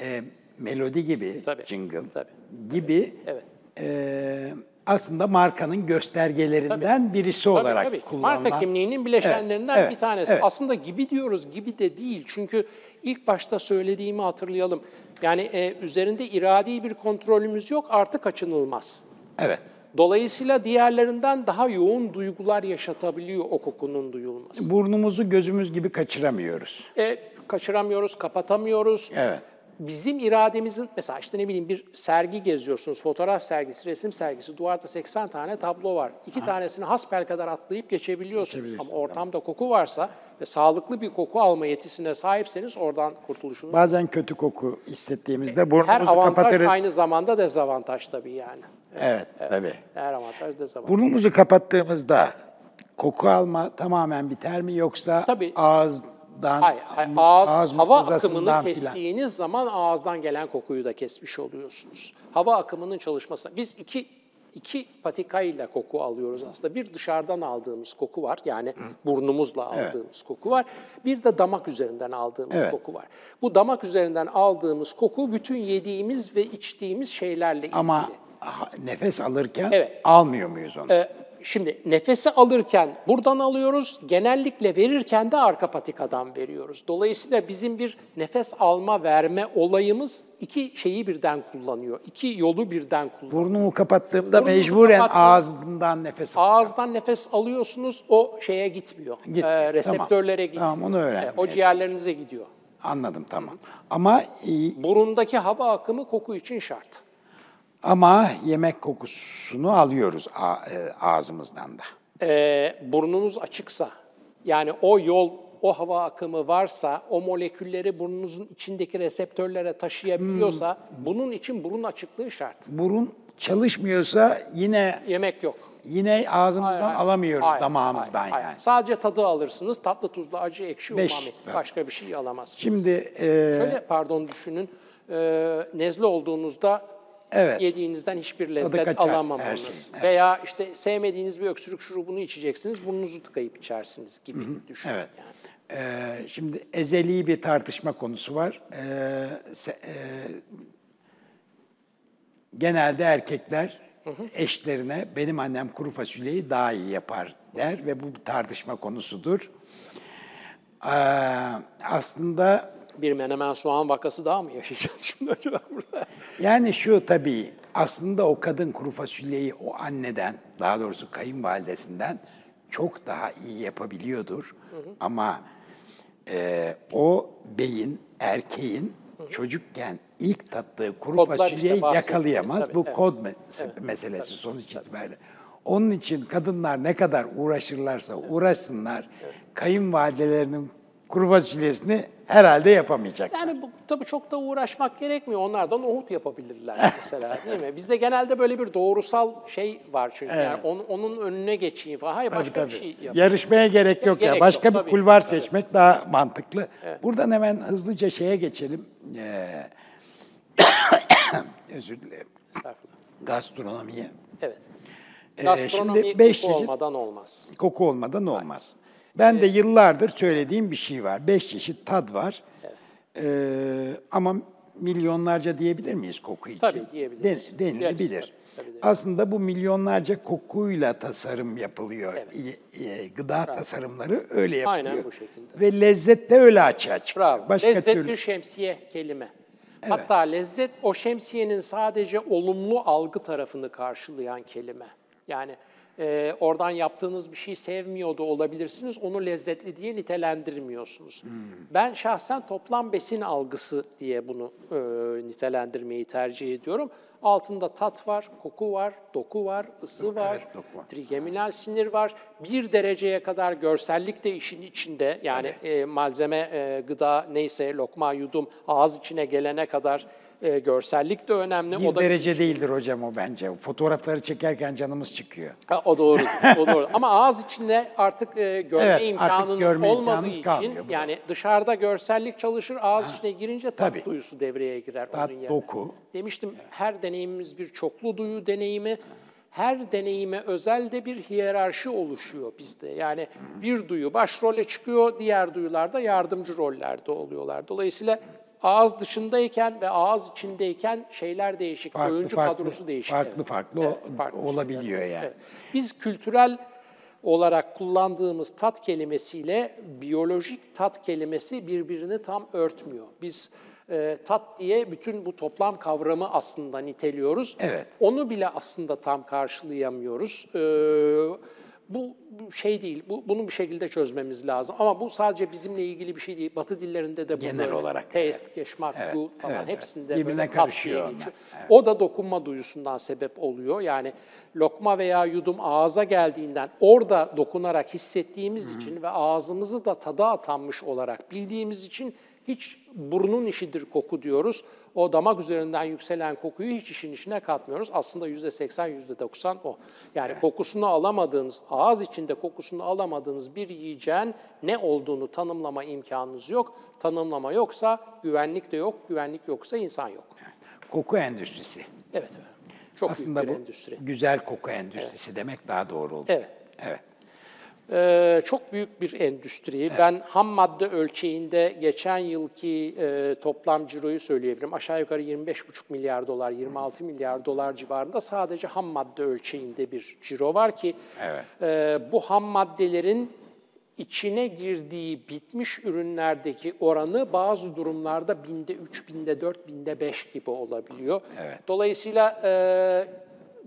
Speaker 1: e, melodi gibi,
Speaker 2: Tabii,
Speaker 1: jingle
Speaker 2: tabii.
Speaker 1: gibi
Speaker 2: Evet.
Speaker 1: e, aslında markanın göstergelerinden birisi
Speaker 2: Tabii,
Speaker 1: olarak
Speaker 2: tabii.
Speaker 1: kullanılan.
Speaker 2: Marka kimliğinin bileşenlerinden
Speaker 1: Evet,
Speaker 2: bir tanesi.
Speaker 1: evet.
Speaker 2: Aslında gibi diyoruz, gibi de değil. Çünkü ilk başta söylediğimi hatırlayalım. Yani e, üzerinde iradi bir kontrolümüz yok, artı kaçınılmaz.
Speaker 1: Evet.
Speaker 2: Dolayısıyla diğerlerinden daha yoğun duygular yaşatabiliyor o kokunun duyulması.
Speaker 1: Burnumuzu gözümüz gibi kaçıramıyoruz.
Speaker 2: E, kaçıramıyoruz, kapatamıyoruz.
Speaker 1: Evet.
Speaker 2: Bizim irademizin, mesela işte ne bileyim bir sergi geziyorsunuz, fotoğraf sergisi, resim sergisi, duvarda 80 tane tablo var. İki tanesini hasbel kadar atlayıp geçebiliyorsunuz. Ama ortamda koku varsa ve sağlıklı bir koku alma yetisine sahipseniz oradan kurtuluşunuz.
Speaker 1: Bazen kötü koku hissettiğimizde
Speaker 2: Her
Speaker 1: burnumuzu
Speaker 2: avantaj
Speaker 1: kapatırız.
Speaker 2: aynı zamanda dezavantaj tabii yani.
Speaker 1: Evet, tabii.
Speaker 2: Her avantaj dezavantaj.
Speaker 1: Burnumuzu kapattığımızda koku alma tamamen biter mi yoksa
Speaker 2: Tabii.
Speaker 1: Ağızdan,
Speaker 2: Hayır, hayır. Ağız, hava
Speaker 1: mukozasından
Speaker 2: akımını
Speaker 1: filan?
Speaker 2: kestiğiniz zaman ağızdan gelen kokuyu da kesmiş oluyorsunuz. Hava akımının çalışması. Biz iki iki patikayla koku alıyoruz aslında. Bir dışarıdan aldığımız koku var. Yani burnumuzla aldığımız koku var. Bir de damak üzerinden aldığımız
Speaker 1: Evet.
Speaker 2: koku var. Bu damak üzerinden aldığımız koku bütün yediğimiz ve içtiğimiz şeylerle ilgili.
Speaker 1: Ama nefes alırken
Speaker 2: Evet.
Speaker 1: almıyor muyuz onu?
Speaker 2: Ee, şimdi nefesi alırken buradan alıyoruz, genellikle verirken de arka patikadan veriyoruz. Dolayısıyla bizim bir nefes alma verme olayımız iki şeyi birden kullanıyor. İki yolu birden kullanıyor.
Speaker 1: Burnumu kapattığımda
Speaker 2: Burnunuzu
Speaker 1: mecburen
Speaker 2: kapattım.
Speaker 1: ağzından nefes al.
Speaker 2: Ağızdan nefes alıyorsunuz, o şeye gitmiyor.
Speaker 1: Gitmiyor,
Speaker 2: Ee, reseptörlere
Speaker 1: tamam.
Speaker 2: gitmiyor.
Speaker 1: Tamam, onu öğrendim.
Speaker 2: Ee, o ciğerlerinize gidiyor.
Speaker 1: Anladım tamam. Ama e,
Speaker 2: Burundaki hava akımı koku için şart.
Speaker 1: Ama yemek kokusunu alıyoruz e, ağzımızdan da.
Speaker 2: Ee, burnunuz açıksa, yani o yol, o hava akımı varsa, o molekülleri burnunuzun içindeki reseptörlere taşıyabiliyorsa,
Speaker 1: Hmm.
Speaker 2: bunun için burun açıklığı şart.
Speaker 1: Burun çalışmıyorsa yine
Speaker 2: Yemek yok.
Speaker 1: yine ağzımızdan
Speaker 2: Hayır, hayır.
Speaker 1: alamıyoruz
Speaker 2: Hayır,
Speaker 1: damağımızdan
Speaker 2: hayır, hayır.
Speaker 1: yani.
Speaker 2: Sadece tadı alırsınız, tatlı, tuzlu, acı, ekşi,
Speaker 1: Beş.
Speaker 2: umami. Başka bir şey alamazsınız.
Speaker 1: Şimdi e,
Speaker 2: Şöyle pardon düşünün, e, nezle olduğunuzda
Speaker 1: Evet.
Speaker 2: yediğinizden hiçbir lezzet alamamanız.
Speaker 1: evet.
Speaker 2: Veya işte sevmediğiniz bir öksürük şurubunu içeceksiniz, burnunuzu tıkayıp içersiniz gibi düşünün.
Speaker 1: Evet.
Speaker 2: Yani.
Speaker 1: Ee, şimdi ezeli bir tartışma konusu var. Ee, se- e, genelde erkekler eşlerine benim annem kuru fasulyeyi daha iyi yapar der ve bu bir tartışma konusudur. Ee, aslında
Speaker 2: Bir menemen soğan vakası daha mı yaşayacağız şimdi acaba burada?
Speaker 1: yani şu tabii aslında o kadın kuru fasulyeyi o anneden daha doğrusu kayınvalidesinden çok daha iyi yapabiliyordur. Ama e, o beyin, erkeğin çocukken ilk tattığı kuru
Speaker 2: Kodlar işte
Speaker 1: fasulyeyi
Speaker 2: bahsettiğim,
Speaker 1: yakalayamaz.
Speaker 2: tabii,
Speaker 1: Bu
Speaker 2: evet.
Speaker 1: kod mes- meselesi sonuç itibariyle. Onun için kadınlar ne kadar uğraşırlarsa uğraşsınlar, kayınvalidelerinin kuru fasulyesini herhalde yapamayacak.
Speaker 2: Yani bu tabii çok da uğraşmak gerekmiyor. Onlar da nohut yapabilirler mesela değil mi? Bizde genelde böyle bir doğrusal şey var çünkü. Yani onun, onun önüne geçeyim falan. Hayır başka
Speaker 1: Tabii,
Speaker 2: bir şey yapayım.
Speaker 1: Yarışmaya gerek yok
Speaker 2: Gerek
Speaker 1: ya. Başka
Speaker 2: yok,
Speaker 1: bir
Speaker 2: tabii,
Speaker 1: kulvar seçmek daha mantıklı. Buradan hemen hızlıca şeye geçelim. Ee, özür dilerim.
Speaker 2: Estağfurullah.
Speaker 1: Gastronomiye.
Speaker 2: Evet.
Speaker 1: Ee,
Speaker 2: Gastronomi
Speaker 1: şimdi beş
Speaker 2: koku
Speaker 1: çeşit-
Speaker 2: olmadan olmaz.
Speaker 1: Koku olmadan olmaz. Ben de yıllardır söylediğim bir şey var. Beş çeşit tad var. Ee, ama milyonlarca diyebilir miyiz koku için?
Speaker 2: Tabii, diyebiliriz.
Speaker 1: Den- denilebilir.
Speaker 2: Tabii, tabii.
Speaker 1: Aslında bu milyonlarca kokuyla tasarım yapılıyor. İ- e, Gıda tasarımları öyle yapılıyor.
Speaker 2: Aynen bu şekilde.
Speaker 1: Ve lezzet de öyle açığa çıkıyor.
Speaker 2: Bravo.
Speaker 1: Başka
Speaker 2: lezzet
Speaker 1: türlü.
Speaker 2: bir şemsiye kelime. Hatta lezzet o şemsiyenin sadece olumlu algı tarafını karşılayan kelime. Yani e, oradan yaptığınız bir şey sevmiyor da olabilirsiniz, onu lezzetli diye nitelendirmiyorsunuz.
Speaker 1: Hmm.
Speaker 2: Ben şahsen toplam besin algısı diye bunu e, nitelendirmeyi tercih ediyorum. Altında tat var, koku var, doku var, ısı var,
Speaker 1: evet, doku
Speaker 2: trigeminal sinir var. Bir dereceye kadar görsellik de işin içinde. Yani e, malzeme, e, gıda neyse lokma, yudum ağız içine gelene kadar E, görsellik de önemli.
Speaker 1: Bir
Speaker 2: o da
Speaker 1: derece değildir hocam o bence. Fotoğrafları çekerken canımız çıkıyor.
Speaker 2: Ha, o doğru. o doğru. Ama ağız içinde artık e, görme
Speaker 1: Evet, artık
Speaker 2: imkanınız
Speaker 1: görme
Speaker 2: olmadığı için
Speaker 1: kalmıyor,
Speaker 2: yani dışarıda görsellik çalışır, ağız içine girince tat
Speaker 1: Tabii.
Speaker 2: duyusu devreye girer
Speaker 1: Tat,
Speaker 2: onun yerine.
Speaker 1: doku.
Speaker 2: Demiştim her deneyimimiz bir çoklu duyu deneyimi. Her deneyime özel de bir hiyerarşi oluşuyor bizde. Yani bir duyu başrole çıkıyor, diğer duyular da yardımcı rollerde oluyorlar. Dolayısıyla ağız dışındayken ve ağız içindeyken şeyler değişik,
Speaker 1: Farklı
Speaker 2: oyuncu
Speaker 1: farklı,
Speaker 2: kadrosu değişik.
Speaker 1: farklı
Speaker 2: evet.
Speaker 1: farklı o-
Speaker 2: Evet, farklı
Speaker 1: olabiliyor
Speaker 2: şeyler.
Speaker 1: yani.
Speaker 2: Evet. Biz kültürel olarak kullandığımız tat kelimesiyle biyolojik tat kelimesi birbirini tam örtmüyor. Biz e, tat diye bütün bu toplam kavramı aslında niteliyoruz.
Speaker 1: Evet.
Speaker 2: Onu bile aslında tam karşılayamıyoruz. E, bu şey değil, bu, bunu bir şekilde çözmemiz lazım. Ama bu sadece bizimle ilgili bir şey değil. Batı dillerinde de bu
Speaker 1: Genel
Speaker 2: böyle.
Speaker 1: olarak,
Speaker 2: Taste,
Speaker 1: evet.
Speaker 2: geçmak,
Speaker 1: Evet,
Speaker 2: bu falan
Speaker 1: evet, evet.
Speaker 2: hepsinde
Speaker 1: Birbirine
Speaker 2: böyle
Speaker 1: karışıyor onlar.
Speaker 2: geçiyor. O da dokunma duyusundan sebep oluyor. Yani lokma veya yudum ağza geldiğinden orada dokunarak hissettiğimiz için ve ağzımızı da tada atanmış olarak bildiğimiz için hiç burnun işidir koku diyoruz. O damak üzerinden yükselen kokuyu hiç işin içine katmıyoruz. Aslında yüzde seksen, yüzde doksan o. Yani kokusunu alamadığınız, ağız içinde kokusunu alamadığınız bir yiyeceğin ne olduğunu tanımlama imkanınız yok. Tanımlama yoksa güvenlik de yok, güvenlik yoksa insan yok.
Speaker 1: Koku endüstrisi.
Speaker 2: Evet, evet. Çok
Speaker 1: Aslında
Speaker 2: büyük
Speaker 1: bu
Speaker 2: bir endüstri.
Speaker 1: güzel koku endüstrisi demek daha doğru olur.
Speaker 2: Evet.
Speaker 1: Evet.
Speaker 2: Ee, çok büyük bir endüstri. Ben ham madde ölçeğinde geçen yılki e, toplam ciroyu söyleyebilirim. Aşağı yukarı 25,5 milyar dolar, 26 milyar dolar civarında sadece ham madde ölçeğinde bir ciro var ki
Speaker 1: Evet.
Speaker 2: e, bu ham maddelerin içine girdiği bitmiş ürünlerdeki oranı bazı durumlarda binde 3, binde 4, binde 5 gibi olabiliyor.
Speaker 1: Evet.
Speaker 2: Dolayısıyla e,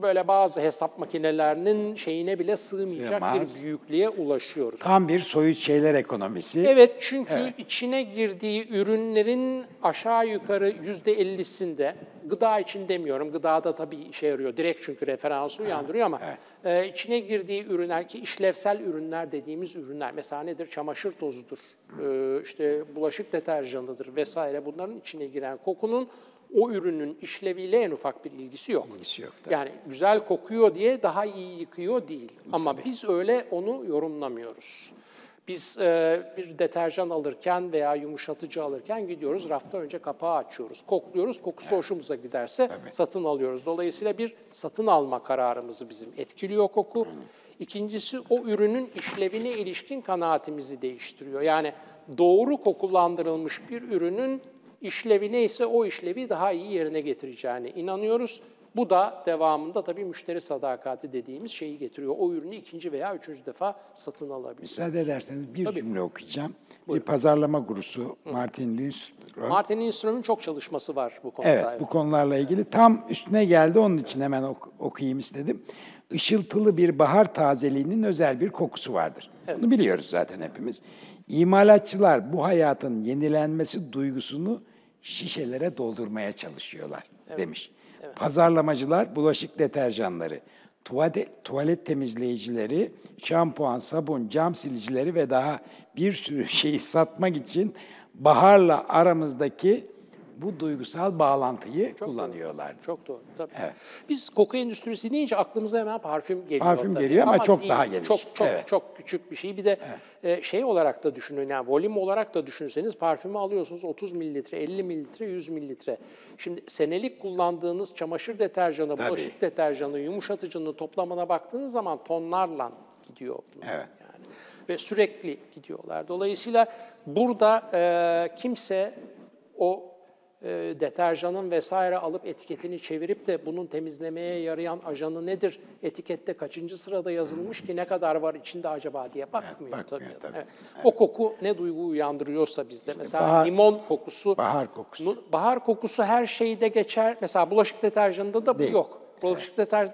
Speaker 2: böyle bazı hesap makinelerinin şeyine bile sığmayacak
Speaker 1: Sığmaz.
Speaker 2: bir büyüklüğe ulaşıyoruz.
Speaker 1: Tam bir soyut şeyler ekonomisi.
Speaker 2: Evet çünkü içine girdiği ürünlerin aşağı yukarı yüzde ellisinde, gıda için demiyorum, gıdada tabii işe yarıyor, direkt çünkü referansı uyandırıyor ama e, içine girdiği ürünler ki işlevsel ürünler dediğimiz ürünler, mesela nedir? Çamaşır tozudur, e, işte bulaşık deterjanıdır vesaire bunların içine giren kokunun o ürünün işleviyle en ufak bir ilgisi yok.
Speaker 1: İlgisi yok, tabii.
Speaker 2: Yani güzel kokuyor diye daha iyi yıkıyor değil. Ama biz öyle onu yorumlamıyoruz. Biz e, bir deterjan alırken veya yumuşatıcı alırken gidiyoruz, rafta önce kapağı açıyoruz, kokluyoruz, kokusu hoşumuza giderse satın alıyoruz. Dolayısıyla bir satın alma kararımızı bizim etkiliyor koku. İkincisi o ürünün işlevine ilişkin kanaatimizi değiştiriyor. Yani doğru kokulandırılmış bir ürünün işlevi neyse o işlevi daha iyi yerine getireceğine inanıyoruz. Bu da devamında tabii müşteri sadakati dediğimiz şeyi getiriyor. O ürünü ikinci veya üçüncü defa satın alabilir.
Speaker 1: Müsaade ederseniz bir cümle okuyacağım. Bir pazarlama gurusu Martin Lindström.
Speaker 2: Martin Lindström'ün çok çalışması var bu konuda.
Speaker 1: Evet, bu konularla ilgili tam üstüne geldi. Onun için hemen ok- okuyayım istedim. Işıltılı bir bahar tazeliğinin özel bir kokusu vardır. Bunu biliyoruz zaten hepimiz. İmalatçılar bu hayatın yenilenmesi duygusunu şişelere doldurmaya çalışıyorlar demiş. Pazarlamacılar bulaşık deterjanları, tuvalet, tuvalet temizleyicileri, şampuan, sabun, cam silicileri ve daha bir sürü şeyi satmak için baharla aramızdaki bu duygusal bağlantıyı kullanıyorlar.
Speaker 2: Çok doğru. Tabii. Biz koku endüstrisi deyince aklımıza hemen parfüm geliyor.
Speaker 1: Parfüm
Speaker 2: tabii.
Speaker 1: geliyor ama çok
Speaker 2: değil.
Speaker 1: daha geniş.
Speaker 2: Çok çok
Speaker 1: Evet.
Speaker 2: çok küçük bir şey. Bir de e, şey olarak da düşünün yani volüm olarak da düşünseniz parfümü alıyorsunuz 30 mililitre, 50 mililitre, 100 mililitre. Şimdi senelik kullandığınız çamaşır deterjanı,
Speaker 1: Tabii.
Speaker 2: bulaşık deterjanı, yumuşatıcının toplamına baktığınız zaman tonlarla gidiyor. bunlar
Speaker 1: Evet.
Speaker 2: Yani. Ve sürekli gidiyorlar. Dolayısıyla burada e, kimse o e, deterjanın vesaire alıp etiketini çevirip de bunun temizlemeye yarayan ajanı nedir, etikette kaçıncı sırada yazılmış ki ne kadar var içinde acaba diye bakmıyor,
Speaker 1: bakmıyor
Speaker 2: tabii.
Speaker 1: tabii.
Speaker 2: Evet. O koku ne duygu uyandırıyorsa bizde. Mesela
Speaker 1: bahar-
Speaker 2: limon kokusu.
Speaker 1: Bahar kokusu.
Speaker 2: Bahar kokusu her şeyde geçer. Mesela bulaşık deterjanında da bu
Speaker 1: Değil.
Speaker 2: yok.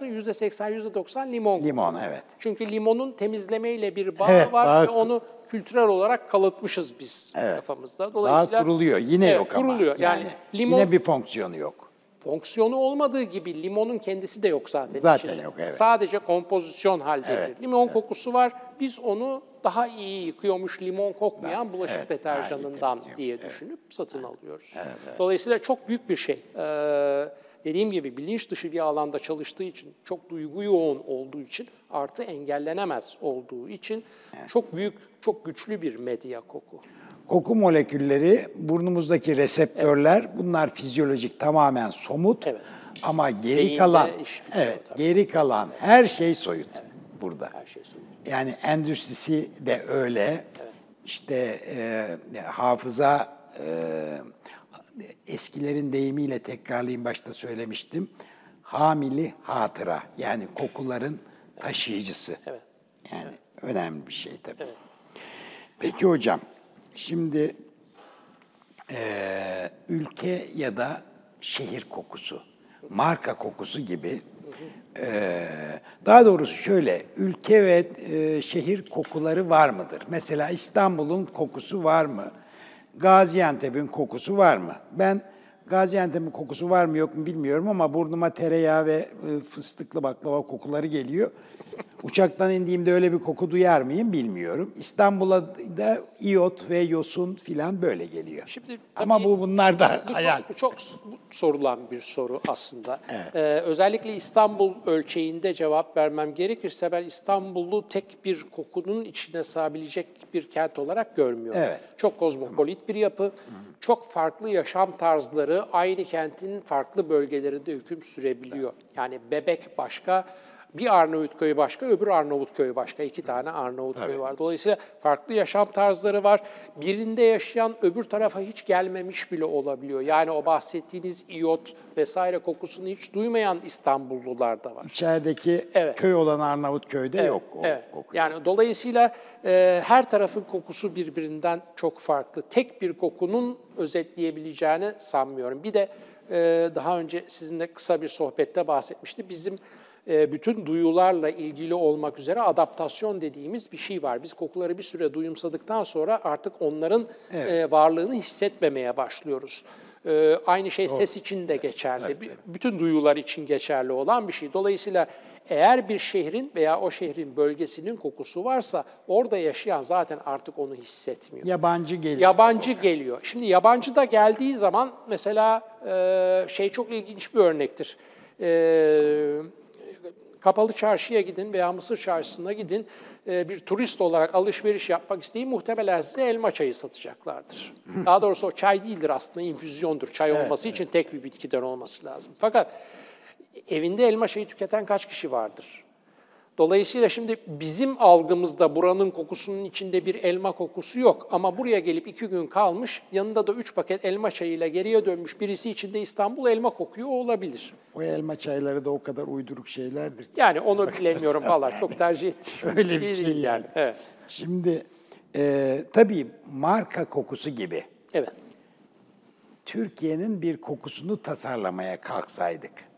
Speaker 2: Yüzde seksen, yüzde doksan limon.
Speaker 1: Limon evet.
Speaker 2: Çünkü limonun temizlemeyle bir bağı
Speaker 1: Evet,
Speaker 2: var
Speaker 1: bağı-
Speaker 2: ve onu kültürel olarak kalıtmışız biz
Speaker 1: Evet.
Speaker 2: kafamızda.
Speaker 1: Daha kuruluyor. Yine
Speaker 2: Evet,
Speaker 1: yok ama.
Speaker 2: kuruluyor. Yani, limon
Speaker 1: Yine bir fonksiyonu yok.
Speaker 2: fonksiyonu olmadığı gibi limonun kendisi de yok zaten.
Speaker 1: Zaten
Speaker 2: içinde.
Speaker 1: yok, evet.
Speaker 2: Sadece kompozisyon haldedir.
Speaker 1: Evet,
Speaker 2: Limon kokusu var. Biz onu daha iyi yıkıyormuş limon kokmayan bulaşık
Speaker 1: evet, daha iyi
Speaker 2: deterjanından diye
Speaker 1: evet.
Speaker 2: düşünüp satın alıyoruz. Dolayısıyla çok büyük bir şey. Ee, dediğim gibi bilinç dışı bir alanda çalıştığı için, çok duygu yoğun olduğu için, artı engellenemez olduğu için çok büyük, çok güçlü bir medya koku.
Speaker 1: Koku molekülleri, burnumuzdaki reseptörler bunlar fizyolojik tamamen somut.
Speaker 2: Evet.
Speaker 1: Ama geri
Speaker 2: Beyinde
Speaker 1: kalan evet,
Speaker 2: tabii.
Speaker 1: geri kalan her şey soyut burada.
Speaker 2: Her şey soyut.
Speaker 1: Yani endüstrisi de öyle. İşte e, hafıza e, eskilerin deyimiyle tekrarlayayım başta söylemiştim. Hamili hatıra yani kokuların taşıyıcısı.
Speaker 2: Evet.
Speaker 1: Yani önemli bir şey tabii. Peki hocam, şimdi eee, ülke ya da şehir kokusu, marka kokusu gibi, eee, daha doğrusu şöyle, ülke ve eee, şehir kokuları var mıdır? Mesela İstanbul'un kokusu var mı? Gaziantep'in kokusu var mı? Ben Gaziantep'in kokusu var mı yok mu bilmiyorum ama burnuma tereyağı ve e, fıstıklı baklava kokuları geliyor. Uçaktan indiğimde öyle bir koku duyar mıyım bilmiyorum. İstanbul'a da iyot ve yosun filan böyle geliyor.
Speaker 2: Şimdi
Speaker 1: Ama bu bunlar da
Speaker 2: Bu
Speaker 1: hayal.
Speaker 2: bu çok sorulan bir soru aslında. Ee, özellikle İstanbul ölçeğinde cevap vermem gerekirse ben İstanbul'u tek bir kokunun içine sığabilecek bir kent olarak görmüyorum.
Speaker 1: Evet.
Speaker 2: Çok kozmopolit bir yapı, çok farklı yaşam tarzları aynı kentin farklı bölgelerinde hüküm sürebiliyor. Yani Bebek başka, bir Arnavutköy'ü başka, öbür Arnavutköy'ü başka. İki tane Arnavutköy var. Dolayısıyla farklı yaşam tarzları var. Birinde yaşayan öbür tarafa hiç gelmemiş bile olabiliyor. Yani o bahsettiğiniz iyot vesaire kokusunu hiç duymayan İstanbullular da var.
Speaker 1: İçerideki
Speaker 2: Evet.
Speaker 1: köy olan Arnavutköy'de yok o
Speaker 2: Evet.
Speaker 1: koku.
Speaker 2: Yani dolayısıyla e, her tarafın kokusu birbirinden çok farklı. Tek bir kokunun özetleyebileceğini sanmıyorum. Bir de e, daha önce sizinle kısa bir sohbette bahsetmişti. Bizim bütün duyularla ilgili olmak üzere adaptasyon dediğimiz bir şey var. Biz kokuları bir süre duyumsadıktan sonra artık onların e, varlığını hissetmemeye başlıyoruz. E, aynı şey ses için de geçerli. B- Bütün duyular için geçerli olan bir şey. Dolayısıyla eğer bir şehrin veya o şehrin bölgesinin kokusu varsa orada yaşayan zaten artık onu hissetmiyor.
Speaker 1: Yabancı geliyor.
Speaker 2: Yabancı geliyor. Şimdi yabancı da geldiği zaman mesela e, şey çok ilginç bir örnektir. E, Kapalı çarşıya gidin veya Mısır çarşısına gidin. e, Bir turist olarak alışveriş yapmak isteyin muhtemelen size elma çayı satacaklardır. Daha doğrusu o çay değildir aslında infüzyondur. Çay olması için tek bir bitkiden olması lazım. Fakat evinde elma çayı tüketen kaç kişi vardır? Dolayısıyla şimdi bizim algımızda buranın kokusunun içinde bir elma kokusu yok. Ama buraya gelip iki gün kalmış, yanında da üç paket elma çayıyla geriye dönmüş birisi içinde İstanbul elma kokuyor o olabilir.
Speaker 1: O elma çayları da o kadar uyduruk şeylerdir.
Speaker 2: Yani onu bilemiyorum valla çok tercih ettiğim
Speaker 1: Öyle bir şey
Speaker 2: değil
Speaker 1: yani.
Speaker 2: Evet.
Speaker 1: Şimdi e, tabii marka kokusu gibi
Speaker 2: evet.
Speaker 1: Türkiye'nin bir kokusunu tasarlamaya kalksaydık.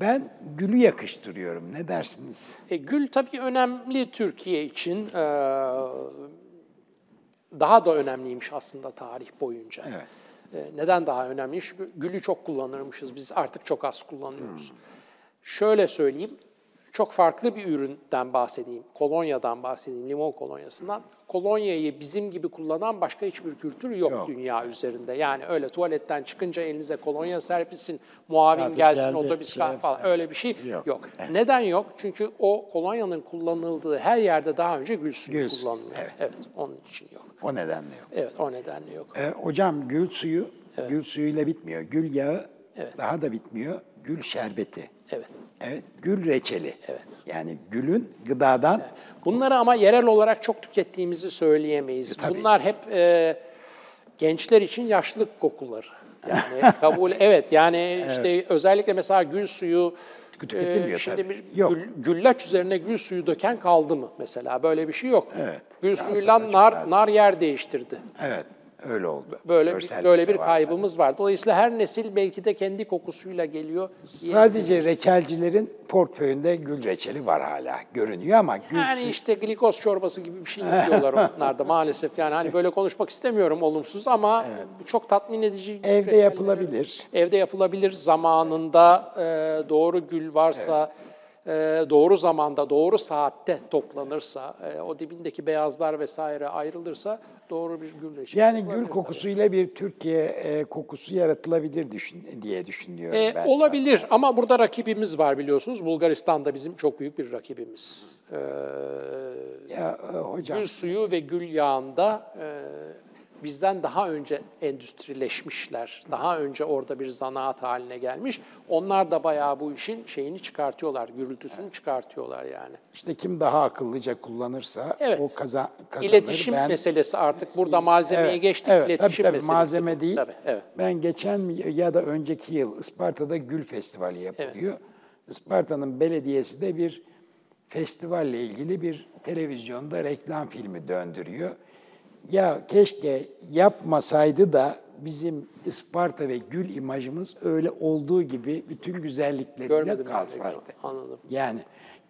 Speaker 1: Ben gülü yakıştırıyorum. Ne dersiniz?
Speaker 2: E, gül tabii önemli Türkiye için. Ee, daha da önemliymiş aslında tarih boyunca.
Speaker 1: Evet.
Speaker 2: E, neden daha önemli? Çünkü gülü çok kullanırmışız. Biz artık çok az kullanıyoruz. Şöyle söyleyeyim. Çok farklı bir üründen bahsedeyim. Kolonyadan bahsedeyim, limon kolonyasından. Kolonyayı bizim gibi kullanan başka hiçbir kültür yok,
Speaker 1: Yok.
Speaker 2: dünya üzerinde. Yani öyle tuvaletten çıkınca elinize kolonya serpisin, muavin gelsin,
Speaker 1: geldi,
Speaker 2: otobüs
Speaker 1: şey
Speaker 2: falan öyle bir şey
Speaker 1: Yok.
Speaker 2: yok. Neden yok? Çünkü o kolonyanın kullanıldığı her yerde daha önce gül suyu
Speaker 1: Gül
Speaker 2: kullanılıyor.
Speaker 1: evet.
Speaker 2: evet, onun için yok.
Speaker 1: O nedenle yok.
Speaker 2: Evet, o nedenle yok.
Speaker 1: E, hocam gül suyu, gül suyuyla bitmiyor. Gül yağı
Speaker 2: Evet.
Speaker 1: daha da bitmiyor. Gül şerbeti.
Speaker 2: Evet.
Speaker 1: Evet, gül reçeli.
Speaker 2: Evet.
Speaker 1: Yani gülün gıdadan
Speaker 2: Bunları ama yerel olarak çok tükettiğimizi söyleyemeyiz.
Speaker 1: E, tabii.
Speaker 2: Bunlar hep e, gençler için yaşlılık kokuları. Yani kabul evet yani işte özellikle mesela gül suyu
Speaker 1: Tüketilmiyor
Speaker 2: şimdi
Speaker 1: tabii.
Speaker 2: bir
Speaker 1: Yok.
Speaker 2: gül- güllaç üzerine gül suyu döken kaldı mı mesela böyle bir şey yok.
Speaker 1: Evet.
Speaker 2: Gül suyuyla nar nar yer değiştirdi.
Speaker 1: evet öyle oldu.
Speaker 2: Böyle bir, böyle bir
Speaker 1: var.
Speaker 2: kaybımız var. Dolayısıyla her nesil belki de kendi kokusuyla geliyor.
Speaker 1: Sadece reçelcilerin portföyünde gül reçeli var hala. Görünüyor ama gül
Speaker 2: Yani
Speaker 1: suyu
Speaker 2: işte glikoz çorbası gibi bir şey diyorlar onlar da maalesef. Yani hani böyle konuşmak istemiyorum olumsuz ama bu çok tatmin edici.
Speaker 1: evde yapılabilir.
Speaker 2: Evde yapılabilir zamanında e, doğru gül varsa e, doğru zamanda, doğru saatte toplanırsa, e, o dibindeki beyazlar vesaire ayrılırsa doğru bir gül reçeli.
Speaker 1: Yani gül kokusuyla bir Türkiye e, kokusu yaratılabilir düşün, diye düşünüyorum
Speaker 2: E,
Speaker 1: ben.
Speaker 2: olabilir ama burada rakibimiz var biliyorsunuz. Bulgaristan da bizim çok büyük bir rakibimiz. E,
Speaker 1: Ya hocam
Speaker 2: gül suyu ve gül yağında e, bizden daha önce endüstrileşmişler. Daha önce orada bir zanaat haline gelmiş. Onlar da bayağı bu işin şeyini çıkartıyorlar, gürültüsünü çıkartıyorlar yani.
Speaker 1: işte kim daha akıllıca kullanırsa
Speaker 2: Evet.
Speaker 1: o kaza, kazanır.
Speaker 2: İletişim
Speaker 1: ben,
Speaker 2: meselesi artık burada malzemeye
Speaker 1: Evet,
Speaker 2: geçtik.
Speaker 1: evet, tabii,
Speaker 2: iletişim
Speaker 1: tabii,
Speaker 2: meselesi.
Speaker 1: malzeme değil.
Speaker 2: Tabii, evet.
Speaker 1: Ben geçen ya da önceki yıl Isparta'da Gül Festivali yapılıyor. Isparta'nın belediyesi de bir festivalle ilgili bir televizyonda reklam filmi döndürüyor. Ya keşke yapmasaydı da bizim Isparta ve Gül imajımız öyle olduğu gibi bütün güzellikleriyle
Speaker 2: Görmedim
Speaker 1: kalsaydı.
Speaker 2: Anladım.
Speaker 1: Yani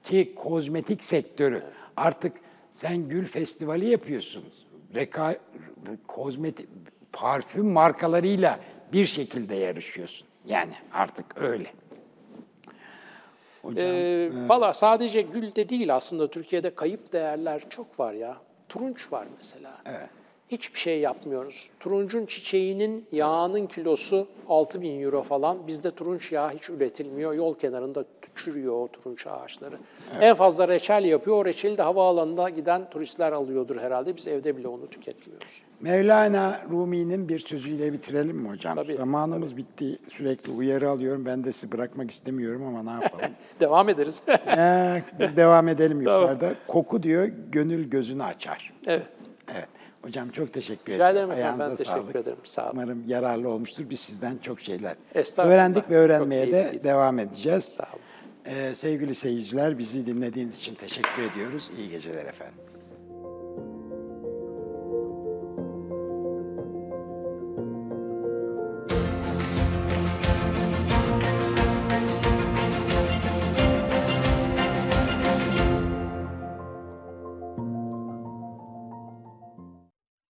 Speaker 1: ki kozmetik sektörü artık sen Gül Festivali yapıyorsun. Reka, kozmetik parfüm markalarıyla bir şekilde yarışıyorsun. Yani artık öyle. Hocam,
Speaker 2: Ee, Valla sadece gül de değil aslında Türkiye'de kayıp değerler çok var ya. Turunç var mesela. Hiçbir şey yapmıyoruz. Turuncun çiçeğinin yağının kilosu 6000 bin euro falan. Bizde turunç yağı hiç üretilmiyor. Yol kenarında çürüyor o turunç ağaçları. En fazla reçel yapıyor. O reçeli de havaalanına giden turistler alıyordur herhalde. Biz evde bile onu tüketmiyoruz.
Speaker 1: Mevlana Rumi'nin bir sözüyle bitirelim mi hocam?
Speaker 2: Tabii.
Speaker 1: Zamanımız bitti. Sürekli uyarı alıyorum. Ben de sizi bırakmak istemiyorum ama ne yapalım?
Speaker 2: Devam ederiz.
Speaker 1: Ee, biz devam edelim yukarıda. Koku diyor, gönül gözünü açar.
Speaker 2: evet.
Speaker 1: Evet. Hocam çok teşekkür
Speaker 2: Rica
Speaker 1: ederim.
Speaker 2: ederim efendim, ben
Speaker 1: Ayağınıza
Speaker 2: teşekkür
Speaker 1: sağlık.
Speaker 2: ederim. Sağ olun.
Speaker 1: Umarım yararlı olmuştur. Biz sizden çok şeyler öğrendik ve öğrenmeye de
Speaker 2: keyifliydi.
Speaker 1: devam edeceğiz.
Speaker 2: Sağ olun.
Speaker 1: Ee, sevgili seyirciler bizi dinlediğiniz için teşekkür ediyoruz. İyi geceler efendim.